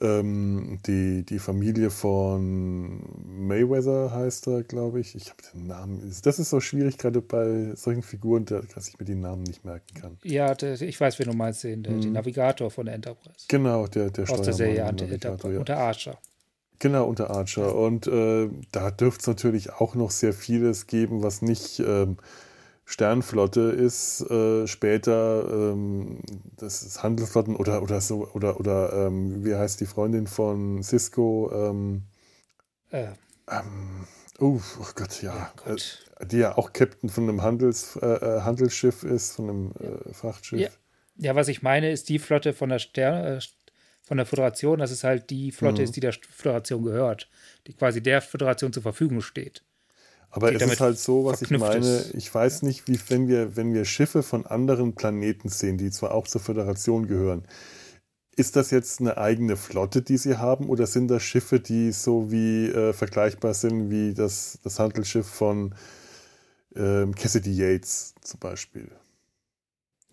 S1: Ähm, die, die Familie von Mayweather heißt er, glaube ich. Ich habe den Namen. Das ist so schwierig, gerade bei solchen Figuren, dass ich mir die Namen nicht merken kann.
S2: Ja, der, ich weiß, wen du meinst, den, der, mhm. den Navigator von der Enterprise.
S1: Genau, der, der
S2: Aus der Serie Enterprise, ja. unter Archer.
S1: Genau, unter Archer. Und äh, da dürfte es natürlich auch noch sehr vieles geben, was nicht. Ähm, Sternflotte ist äh, später ähm, das ist Handelsflotten oder oder so oder oder ähm, wie heißt die Freundin von Cisco? Ähm, äh. Oh, oh, Gott, ja, ja Gott. Äh, die ja auch Captain von einem Handels, äh, äh Handelsschiff ist, von einem äh, Frachtschiff.
S2: Ja. ja. was ich meine, ist die Flotte von der Stern von der Föderation, dass es halt die Flotte mhm. ist, die der Föderation gehört, die quasi der Föderation zur Verfügung steht.
S1: Aber es ist halt so, was ich meine, ist. ich weiß nicht, wie wenn wir, wenn wir Schiffe von anderen Planeten sehen, die zwar auch zur Föderation gehören, ist das jetzt eine eigene Flotte, die sie haben, oder sind das Schiffe, die so wie äh, vergleichbar sind wie das, das Handelsschiff von ähm, Cassidy Yates zum Beispiel?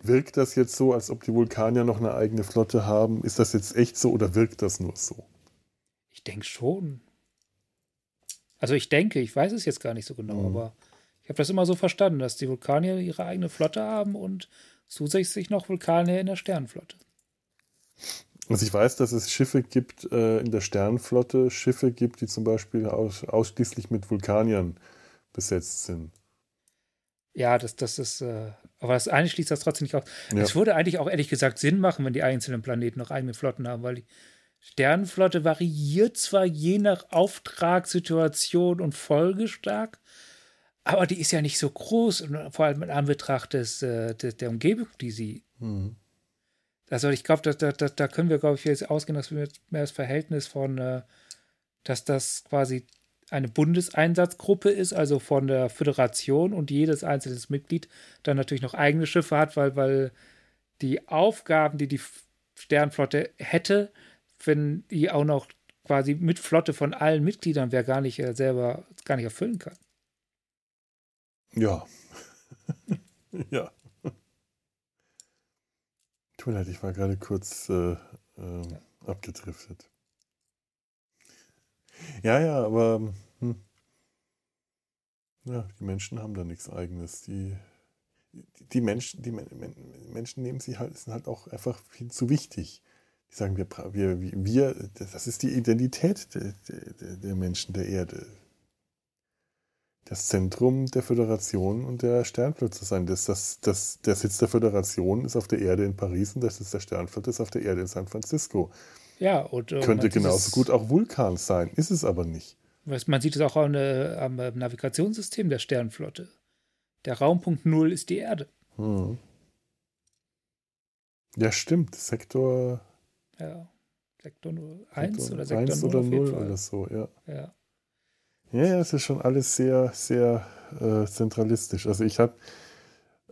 S1: Wirkt das jetzt so, als ob die Vulkanier noch eine eigene Flotte haben? Ist das jetzt echt so oder wirkt das nur so?
S2: Ich denke schon. Also ich denke, ich weiß es jetzt gar nicht so genau, mhm. aber ich habe das immer so verstanden, dass die Vulkanier ihre eigene Flotte haben und zusätzlich noch Vulkanier in der Sternenflotte.
S1: Also ich weiß, dass es Schiffe gibt äh, in der Sternenflotte, Schiffe gibt, die zum Beispiel aus, ausschließlich mit Vulkaniern besetzt sind.
S2: Ja, das, das ist, äh, aber das eine schließt das trotzdem nicht aus. Ja. Es würde eigentlich auch ehrlich gesagt Sinn machen, wenn die einzelnen Planeten noch eigene Flotten haben, weil die Sternenflotte variiert zwar je nach Auftragssituation und Folge stark, aber die ist ja nicht so groß und vor allem in Anbetracht des, äh, des der Umgebung, die sie. Mhm. Also ich glaube, da, da, da können wir, glaube ich, jetzt ausgehen, dass wir mehr das Verhältnis von, äh, dass das quasi eine Bundeseinsatzgruppe ist, also von der Föderation und jedes einzelne Mitglied dann natürlich noch eigene Schiffe hat, weil, weil die Aufgaben, die die Sternflotte hätte, wenn die auch noch quasi mit Flotte von allen Mitgliedern wer gar nicht äh, selber gar nicht erfüllen kann.
S1: Ja. (laughs) ja. Tut mir leid, ich war gerade kurz äh, äh, abgedriftet. Ja, ja, aber hm. ja, die Menschen haben da nichts Eigenes. Die, die, Menschen, die Menschen nehmen sie halt, sind halt auch einfach viel zu wichtig. Die sagen, wir, wir, wir das ist die Identität der, der, der Menschen der Erde. Das Zentrum der Föderation und der Sternflotte sein. Das, das, das, der Sitz der Föderation ist auf der Erde in Paris und der Sitz der Sternflotte ist auf der Erde in San Francisco.
S2: Ja, und,
S1: und könnte genauso gut auch Vulkan sein, ist es aber nicht.
S2: Man sieht es auch am, am Navigationssystem der Sternflotte. Der Raumpunkt Null ist die Erde. Hm.
S1: Ja, stimmt. Sektor.
S2: Ja. Sektor 1
S1: Sektor
S2: oder Sektor
S1: 1 oder 0 oder so, ja. Ja. Ja, es ist schon alles sehr, sehr äh, zentralistisch. Also ich habe,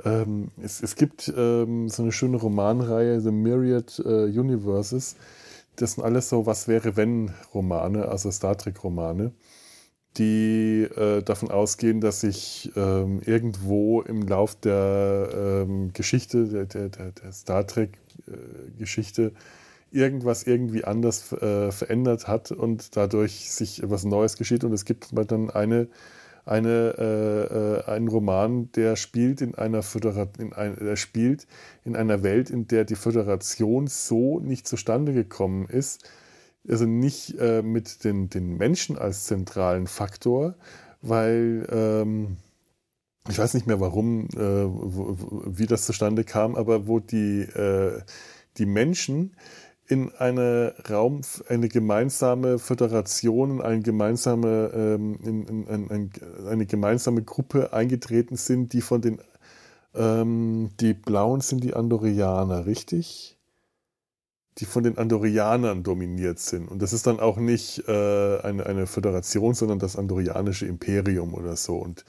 S1: ähm, es, es gibt ähm, so eine schöne Romanreihe, The Myriad äh, Universes, das sind alles so Was wäre wenn Romane, also Star Trek Romane, die äh, davon ausgehen, dass sich ähm, irgendwo im Lauf der ähm, Geschichte, der, der, der Star Trek äh, Geschichte, irgendwas irgendwie anders äh, verändert hat und dadurch sich etwas Neues geschieht. Und es gibt dann eine eine, äh, äh, einen Roman, der spielt in einer Föderation, ein, der spielt in einer Welt, in der die Föderation so nicht zustande gekommen ist, also nicht äh, mit den, den Menschen als zentralen Faktor, weil ähm, ich weiß nicht mehr warum, äh, wo, wie das zustande kam, aber wo die, äh, die Menschen in eine Raum, eine gemeinsame Föderation, eine gemeinsame, ähm, in, in, in, eine gemeinsame Gruppe eingetreten sind, die von den, ähm, die Blauen sind die Andorianer, richtig? Die von den Andorianern dominiert sind. Und das ist dann auch nicht äh, eine, eine Föderation, sondern das Andorianische Imperium oder so. Und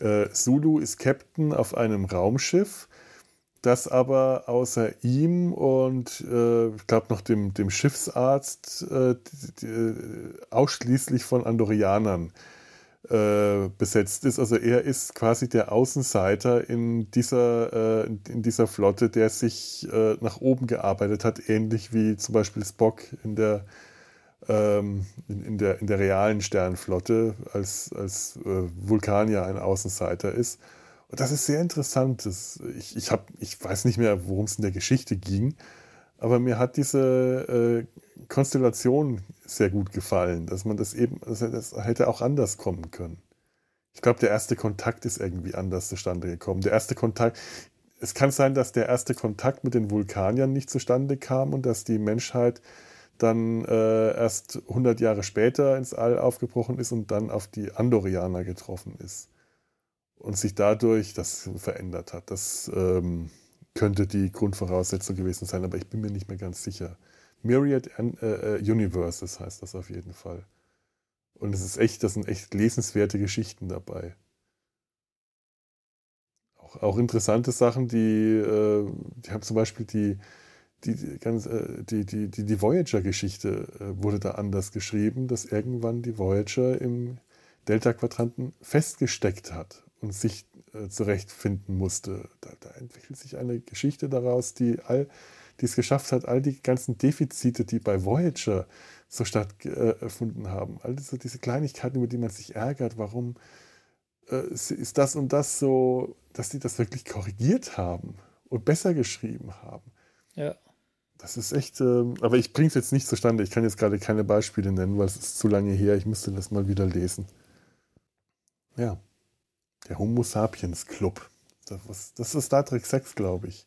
S1: ja. äh, Zulu ist Captain auf einem Raumschiff das aber außer ihm und äh, ich glaube noch dem, dem Schiffsarzt äh, die, die, ausschließlich von Andorianern äh, besetzt ist. Also er ist quasi der Außenseiter in dieser, äh, in dieser Flotte, der sich äh, nach oben gearbeitet hat, ähnlich wie zum Beispiel Spock in der, ähm, in, in, der, in der realen Sternflotte, als, als äh, Vulkanier ein Außenseiter ist. Und das ist sehr interessant. Das, ich, ich, hab, ich weiß nicht mehr, worum es in der Geschichte ging, aber mir hat diese äh, Konstellation sehr gut gefallen, dass man das eben, das, das hätte auch anders kommen können. Ich glaube, der erste Kontakt ist irgendwie anders zustande gekommen. Der erste Kontakt, es kann sein, dass der erste Kontakt mit den Vulkaniern nicht zustande kam und dass die Menschheit dann äh, erst 100 Jahre später ins All aufgebrochen ist und dann auf die Andorianer getroffen ist und sich dadurch das verändert hat. Das ähm, könnte die Grundvoraussetzung gewesen sein, aber ich bin mir nicht mehr ganz sicher. Myriad äh, äh, Universes heißt das auf jeden Fall. Und es ist echt, das sind echt lesenswerte Geschichten dabei. Auch, auch interessante Sachen, die, äh, die haben zum Beispiel die, die, ganz, äh, die, die, die, die Voyager-Geschichte äh, wurde da anders geschrieben, dass irgendwann die Voyager im Delta-Quadranten festgesteckt hat und sich äh, zurechtfinden musste. Da, da, entwickelt sich eine Geschichte daraus, die all die es geschafft hat, all die ganzen Defizite, die bei Voyager so stattgefunden äh, haben, all diese, diese, Kleinigkeiten, über die man sich ärgert, warum äh, ist das und das so, dass die das wirklich korrigiert haben und besser geschrieben haben.
S2: Ja.
S1: Das ist echt, äh, aber ich bringe es jetzt nicht zustande. Ich kann jetzt gerade keine Beispiele nennen, weil es ist zu lange her. Ich müsste das mal wieder lesen. Ja. Der Homo sapiens Club. Das, das ist Star Trek 6, glaube ich.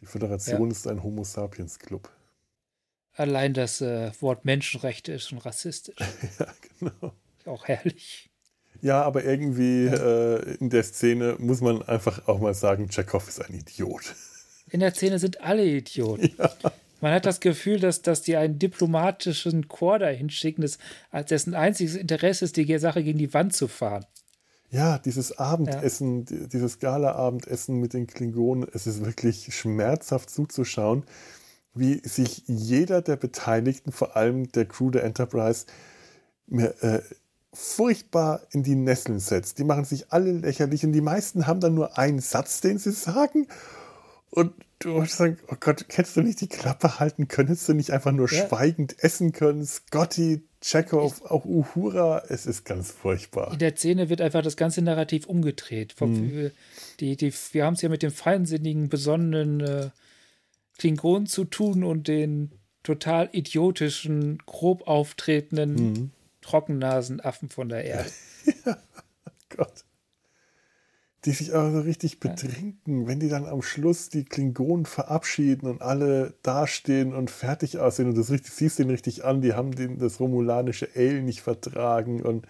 S1: Die Föderation ja. ist ein Homo sapiens Club.
S2: Allein das äh, Wort Menschenrechte ist schon rassistisch. (laughs)
S1: ja, genau.
S2: Auch herrlich.
S1: Ja, aber irgendwie äh, in der Szene muss man einfach auch mal sagen, Chekhov ist ein Idiot. (laughs)
S2: In der Szene sind alle Idioten. Ja. Man hat das Gefühl, dass, dass die einen diplomatischen Chor dahin schicken, als dessen einziges Interesse ist, die Sache gegen die Wand zu fahren.
S1: Ja, dieses Abendessen, ja. dieses Gala-Abendessen mit den Klingonen, es ist wirklich schmerzhaft zuzuschauen, wie sich jeder der Beteiligten, vor allem der Crew der Enterprise, mir, äh, furchtbar in die Nesseln setzt. Die machen sich alle lächerlich und die meisten haben dann nur einen Satz, den sie sagen. Und du musst sagen, oh Gott, hättest du nicht die Klappe halten können? Hättest du nicht einfach nur ja. schweigend essen können? Scotty, Chekhov, auch Uhura, es ist ganz furchtbar.
S2: In der Szene wird einfach das ganze Narrativ umgedreht. Mhm. Die, die, wir haben es ja mit dem feinsinnigen, besonnenen äh, Klingonen zu tun und den total idiotischen, grob auftretenden mhm. Trockennasenaffen von der Erde. (laughs) ja,
S1: Gott. Die sich auch so richtig betrinken, wenn die dann am Schluss die Klingonen verabschieden und alle dastehen und fertig aussehen und das richtig, siehst den richtig an, die haben den, das romulanische Ale nicht vertragen und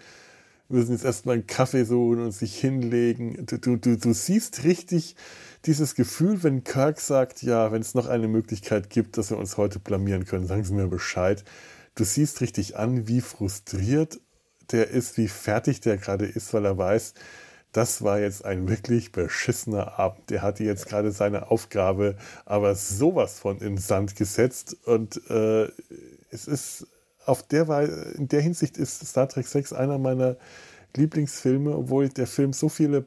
S1: müssen jetzt erstmal einen Kaffee suchen und sich hinlegen. Du, du, du, du siehst richtig dieses Gefühl, wenn Kirk sagt, ja, wenn es noch eine Möglichkeit gibt, dass wir uns heute blamieren können, sagen Sie mir Bescheid du siehst richtig an, wie frustriert der ist, wie fertig der gerade ist, weil er weiß, das war jetzt ein wirklich beschissener Abend. Der hatte jetzt gerade seine Aufgabe, aber sowas von in Sand gesetzt. Und äh, es ist auf der Weise, in der Hinsicht ist Star Trek 6 einer meiner Lieblingsfilme, obwohl der Film so viele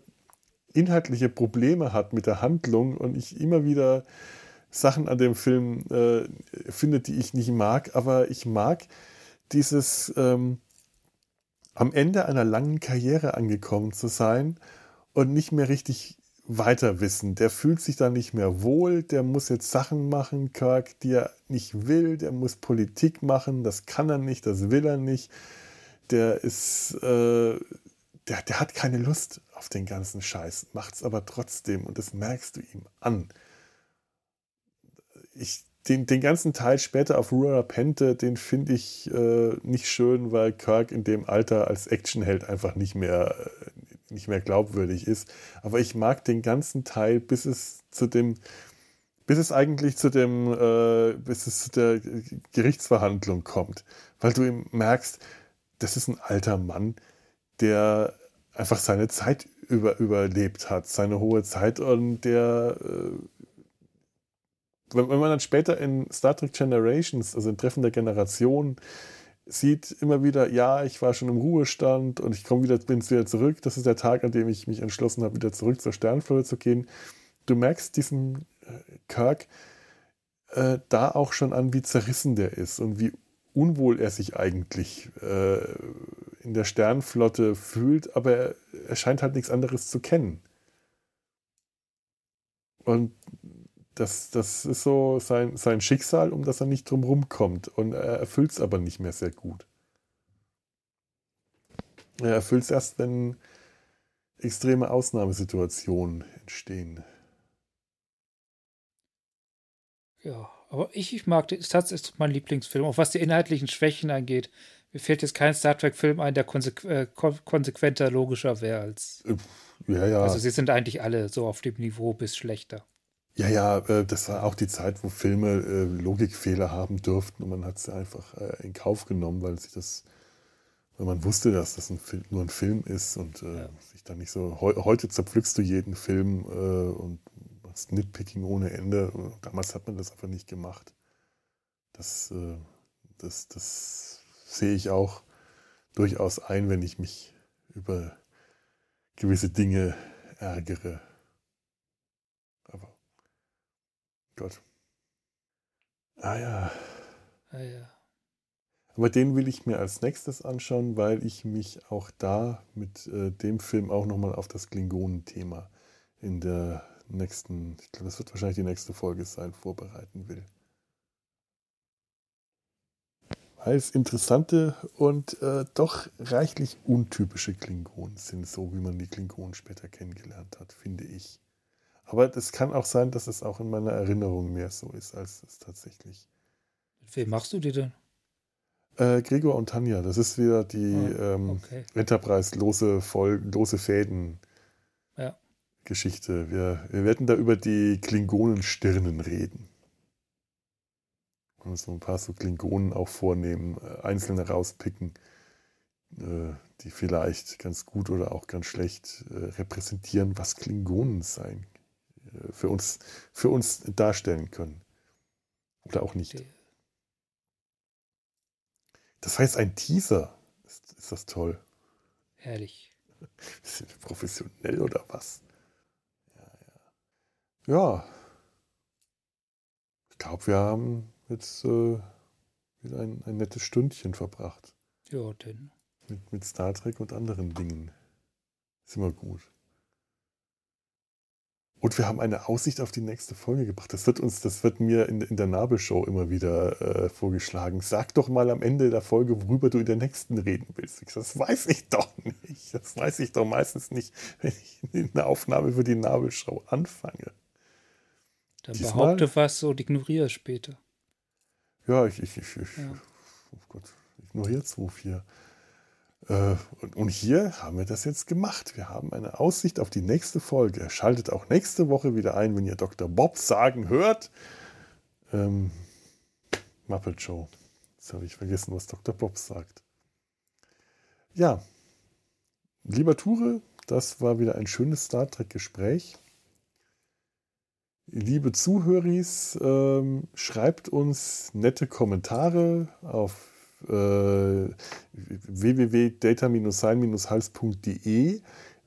S1: inhaltliche Probleme hat mit der Handlung und ich immer wieder Sachen an dem Film äh, finde, die ich nicht mag, aber ich mag dieses ähm, am Ende einer langen Karriere angekommen zu sein und nicht mehr richtig weiter wissen. Der fühlt sich da nicht mehr wohl, der muss jetzt Sachen machen, Kirk, die er nicht will, der muss Politik machen, das kann er nicht, das will er nicht. Der ist, äh, der, der hat keine Lust auf den ganzen Scheiß, macht es aber trotzdem und das merkst du ihm an ich, den, den ganzen Teil später auf Rura Pente, den finde ich äh, nicht schön, weil Kirk in dem Alter als Actionheld einfach nicht mehr, äh, nicht mehr glaubwürdig ist. Aber ich mag den ganzen Teil, bis es zu dem, bis es eigentlich zu dem, äh, bis es zu der Gerichtsverhandlung kommt. Weil du ihm merkst, das ist ein alter Mann, der einfach seine Zeit über, überlebt hat, seine hohe Zeit und der äh, wenn, wenn man dann später in Star Trek Generations, also in Treffen der Generation, sieht immer wieder, ja, ich war schon im Ruhestand und ich komme wieder, bin wieder zurück. Das ist der Tag, an dem ich mich entschlossen habe, wieder zurück zur Sternflotte zu gehen. Du merkst diesen äh, Kirk äh, da auch schon an, wie zerrissen der ist und wie unwohl er sich eigentlich äh, in der Sternflotte fühlt, aber er, er scheint halt nichts anderes zu kennen. Und das, das ist so sein, sein Schicksal, um das er nicht drum kommt. Und er erfüllt es aber nicht mehr sehr gut. Er erfüllt es erst, wenn extreme Ausnahmesituationen entstehen.
S2: Ja, aber ich, ich mag, ist tatsächlich mein Lieblingsfilm, auch was die inhaltlichen Schwächen angeht. Mir fällt jetzt kein Star Trek-Film ein, der konsequ äh, konsequenter, logischer wäre als.
S1: Ja, ja.
S2: Also sie sind eigentlich alle so auf dem Niveau bis schlechter.
S1: Ja, ja, äh, das war auch die Zeit, wo Filme äh, Logikfehler haben dürften und man hat sie einfach äh, in Kauf genommen, weil sich das, weil man wusste, dass das ein Film, nur ein Film ist und ja. sich dann nicht so. heute zerpflückst du jeden Film und machst Nitpicking ohne Ende. Damals hat man das einfach nicht gemacht. Das, das, das sehe ich auch durchaus ein, wenn ich mich über gewisse Dinge ärgere. Gott. Ah ja.
S2: Ah ja.
S1: Aber den will ich mir als nächstes anschauen, weil ich mich auch da mit äh, dem Film auch nochmal auf das Klingonen-Thema in der nächsten, ich glaube, das wird wahrscheinlich die nächste Folge sein, vorbereiten will. Weil es interessante und äh, doch reichlich untypische Klingonen sind, so wie man die Klingonen später kennengelernt hat, finde ich. Aber es kann auch sein, dass es auch in meiner Erinnerung mehr so ist, als es tatsächlich.
S2: Mit wem machst du die denn?
S1: Äh, Gregor und Tanja, das ist wieder die oh, ähm, Enterprise-lose lose Fäden.
S2: Ja.
S1: Geschichte. Wir, wir werden da über die Klingonenstirnen reden. Und so ein paar so Klingonen auch vornehmen, äh, einzelne rauspicken, äh, die vielleicht ganz gut oder auch ganz schlecht äh, repräsentieren, was Klingonen sein für uns, für uns darstellen können. Oder auch nicht. Das heißt ein Teaser. Ist, ist das toll.
S2: Herrlich. (laughs)
S1: Sind wir professionell oder was? Ja, ja. Ja. Ich glaube, wir haben jetzt äh, wieder ein, ein nettes Stündchen verbracht.
S2: Ja, denn.
S1: Mit, mit Star Trek und anderen Dingen. Ist immer gut. Und wir haben eine Aussicht auf die nächste Folge gebracht. Das wird uns, das wird mir in, in der Nabelshow immer wieder äh, vorgeschlagen. Sag doch mal am Ende der Folge, worüber du in der nächsten reden willst. Ich, das weiß ich doch nicht. Das weiß ich doch meistens nicht, wenn ich eine Aufnahme für die Nabelshow anfange.
S2: Dann Diesmal, behaupte was und ignoriere es später.
S1: Ja, ich, ich, ich, ich ja. oh Gott, ignoriere 2-4. Äh, und hier haben wir das jetzt gemacht. Wir haben eine Aussicht auf die nächste Folge. Schaltet auch nächste Woche wieder ein, wenn ihr Dr. Bob sagen hört. Ähm, Muppet Show. Jetzt habe ich vergessen, was Dr. Bob sagt. Ja, lieber Ture, das war wieder ein schönes Star Trek-Gespräch. Liebe Zuhöris, ähm, schreibt uns nette Kommentare auf äh, www.data-sein-hals.de,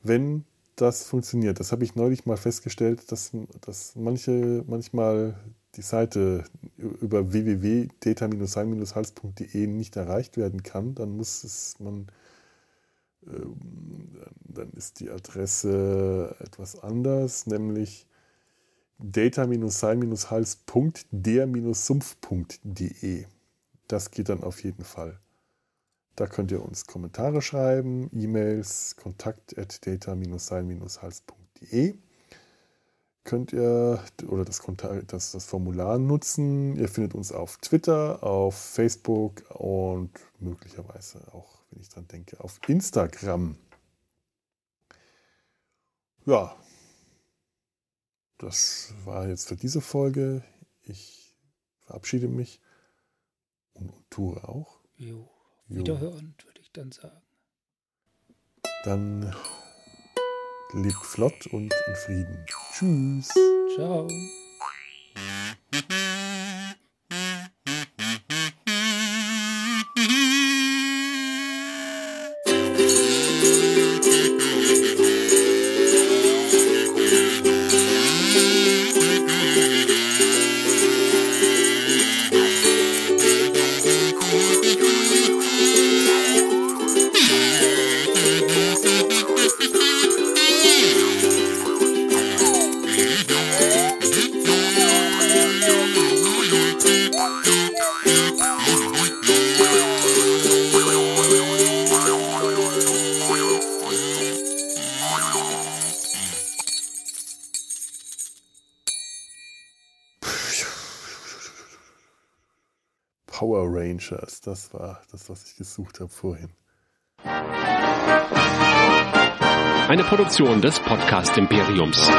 S1: wenn das funktioniert. Das habe ich neulich mal festgestellt, dass, dass manche, manchmal die Seite über www.data-sein-hals.de nicht erreicht werden kann. Dann muss es man ähm, dann ist die Adresse etwas anders, nämlich data-sein-hals.der-sumpf.de. Das geht dann auf jeden Fall. Da könnt ihr uns Kommentare schreiben, E-Mails, kontakt at data-sein-hals.de. Könnt ihr oder das, das, das Formular nutzen. Ihr findet uns auf Twitter, auf Facebook und möglicherweise auch, wenn ich dran denke, auf Instagram. Ja, das war jetzt für diese Folge. Ich verabschiede mich. Und, und Ture auch?
S2: Jo. Wiederhören, würde ich dann sagen.
S1: Dann lebt flott und in Frieden. Tschüss.
S2: Ciao.
S1: Das war das, was ich gesucht habe vorhin.
S3: Eine Produktion des Podcast Imperiums.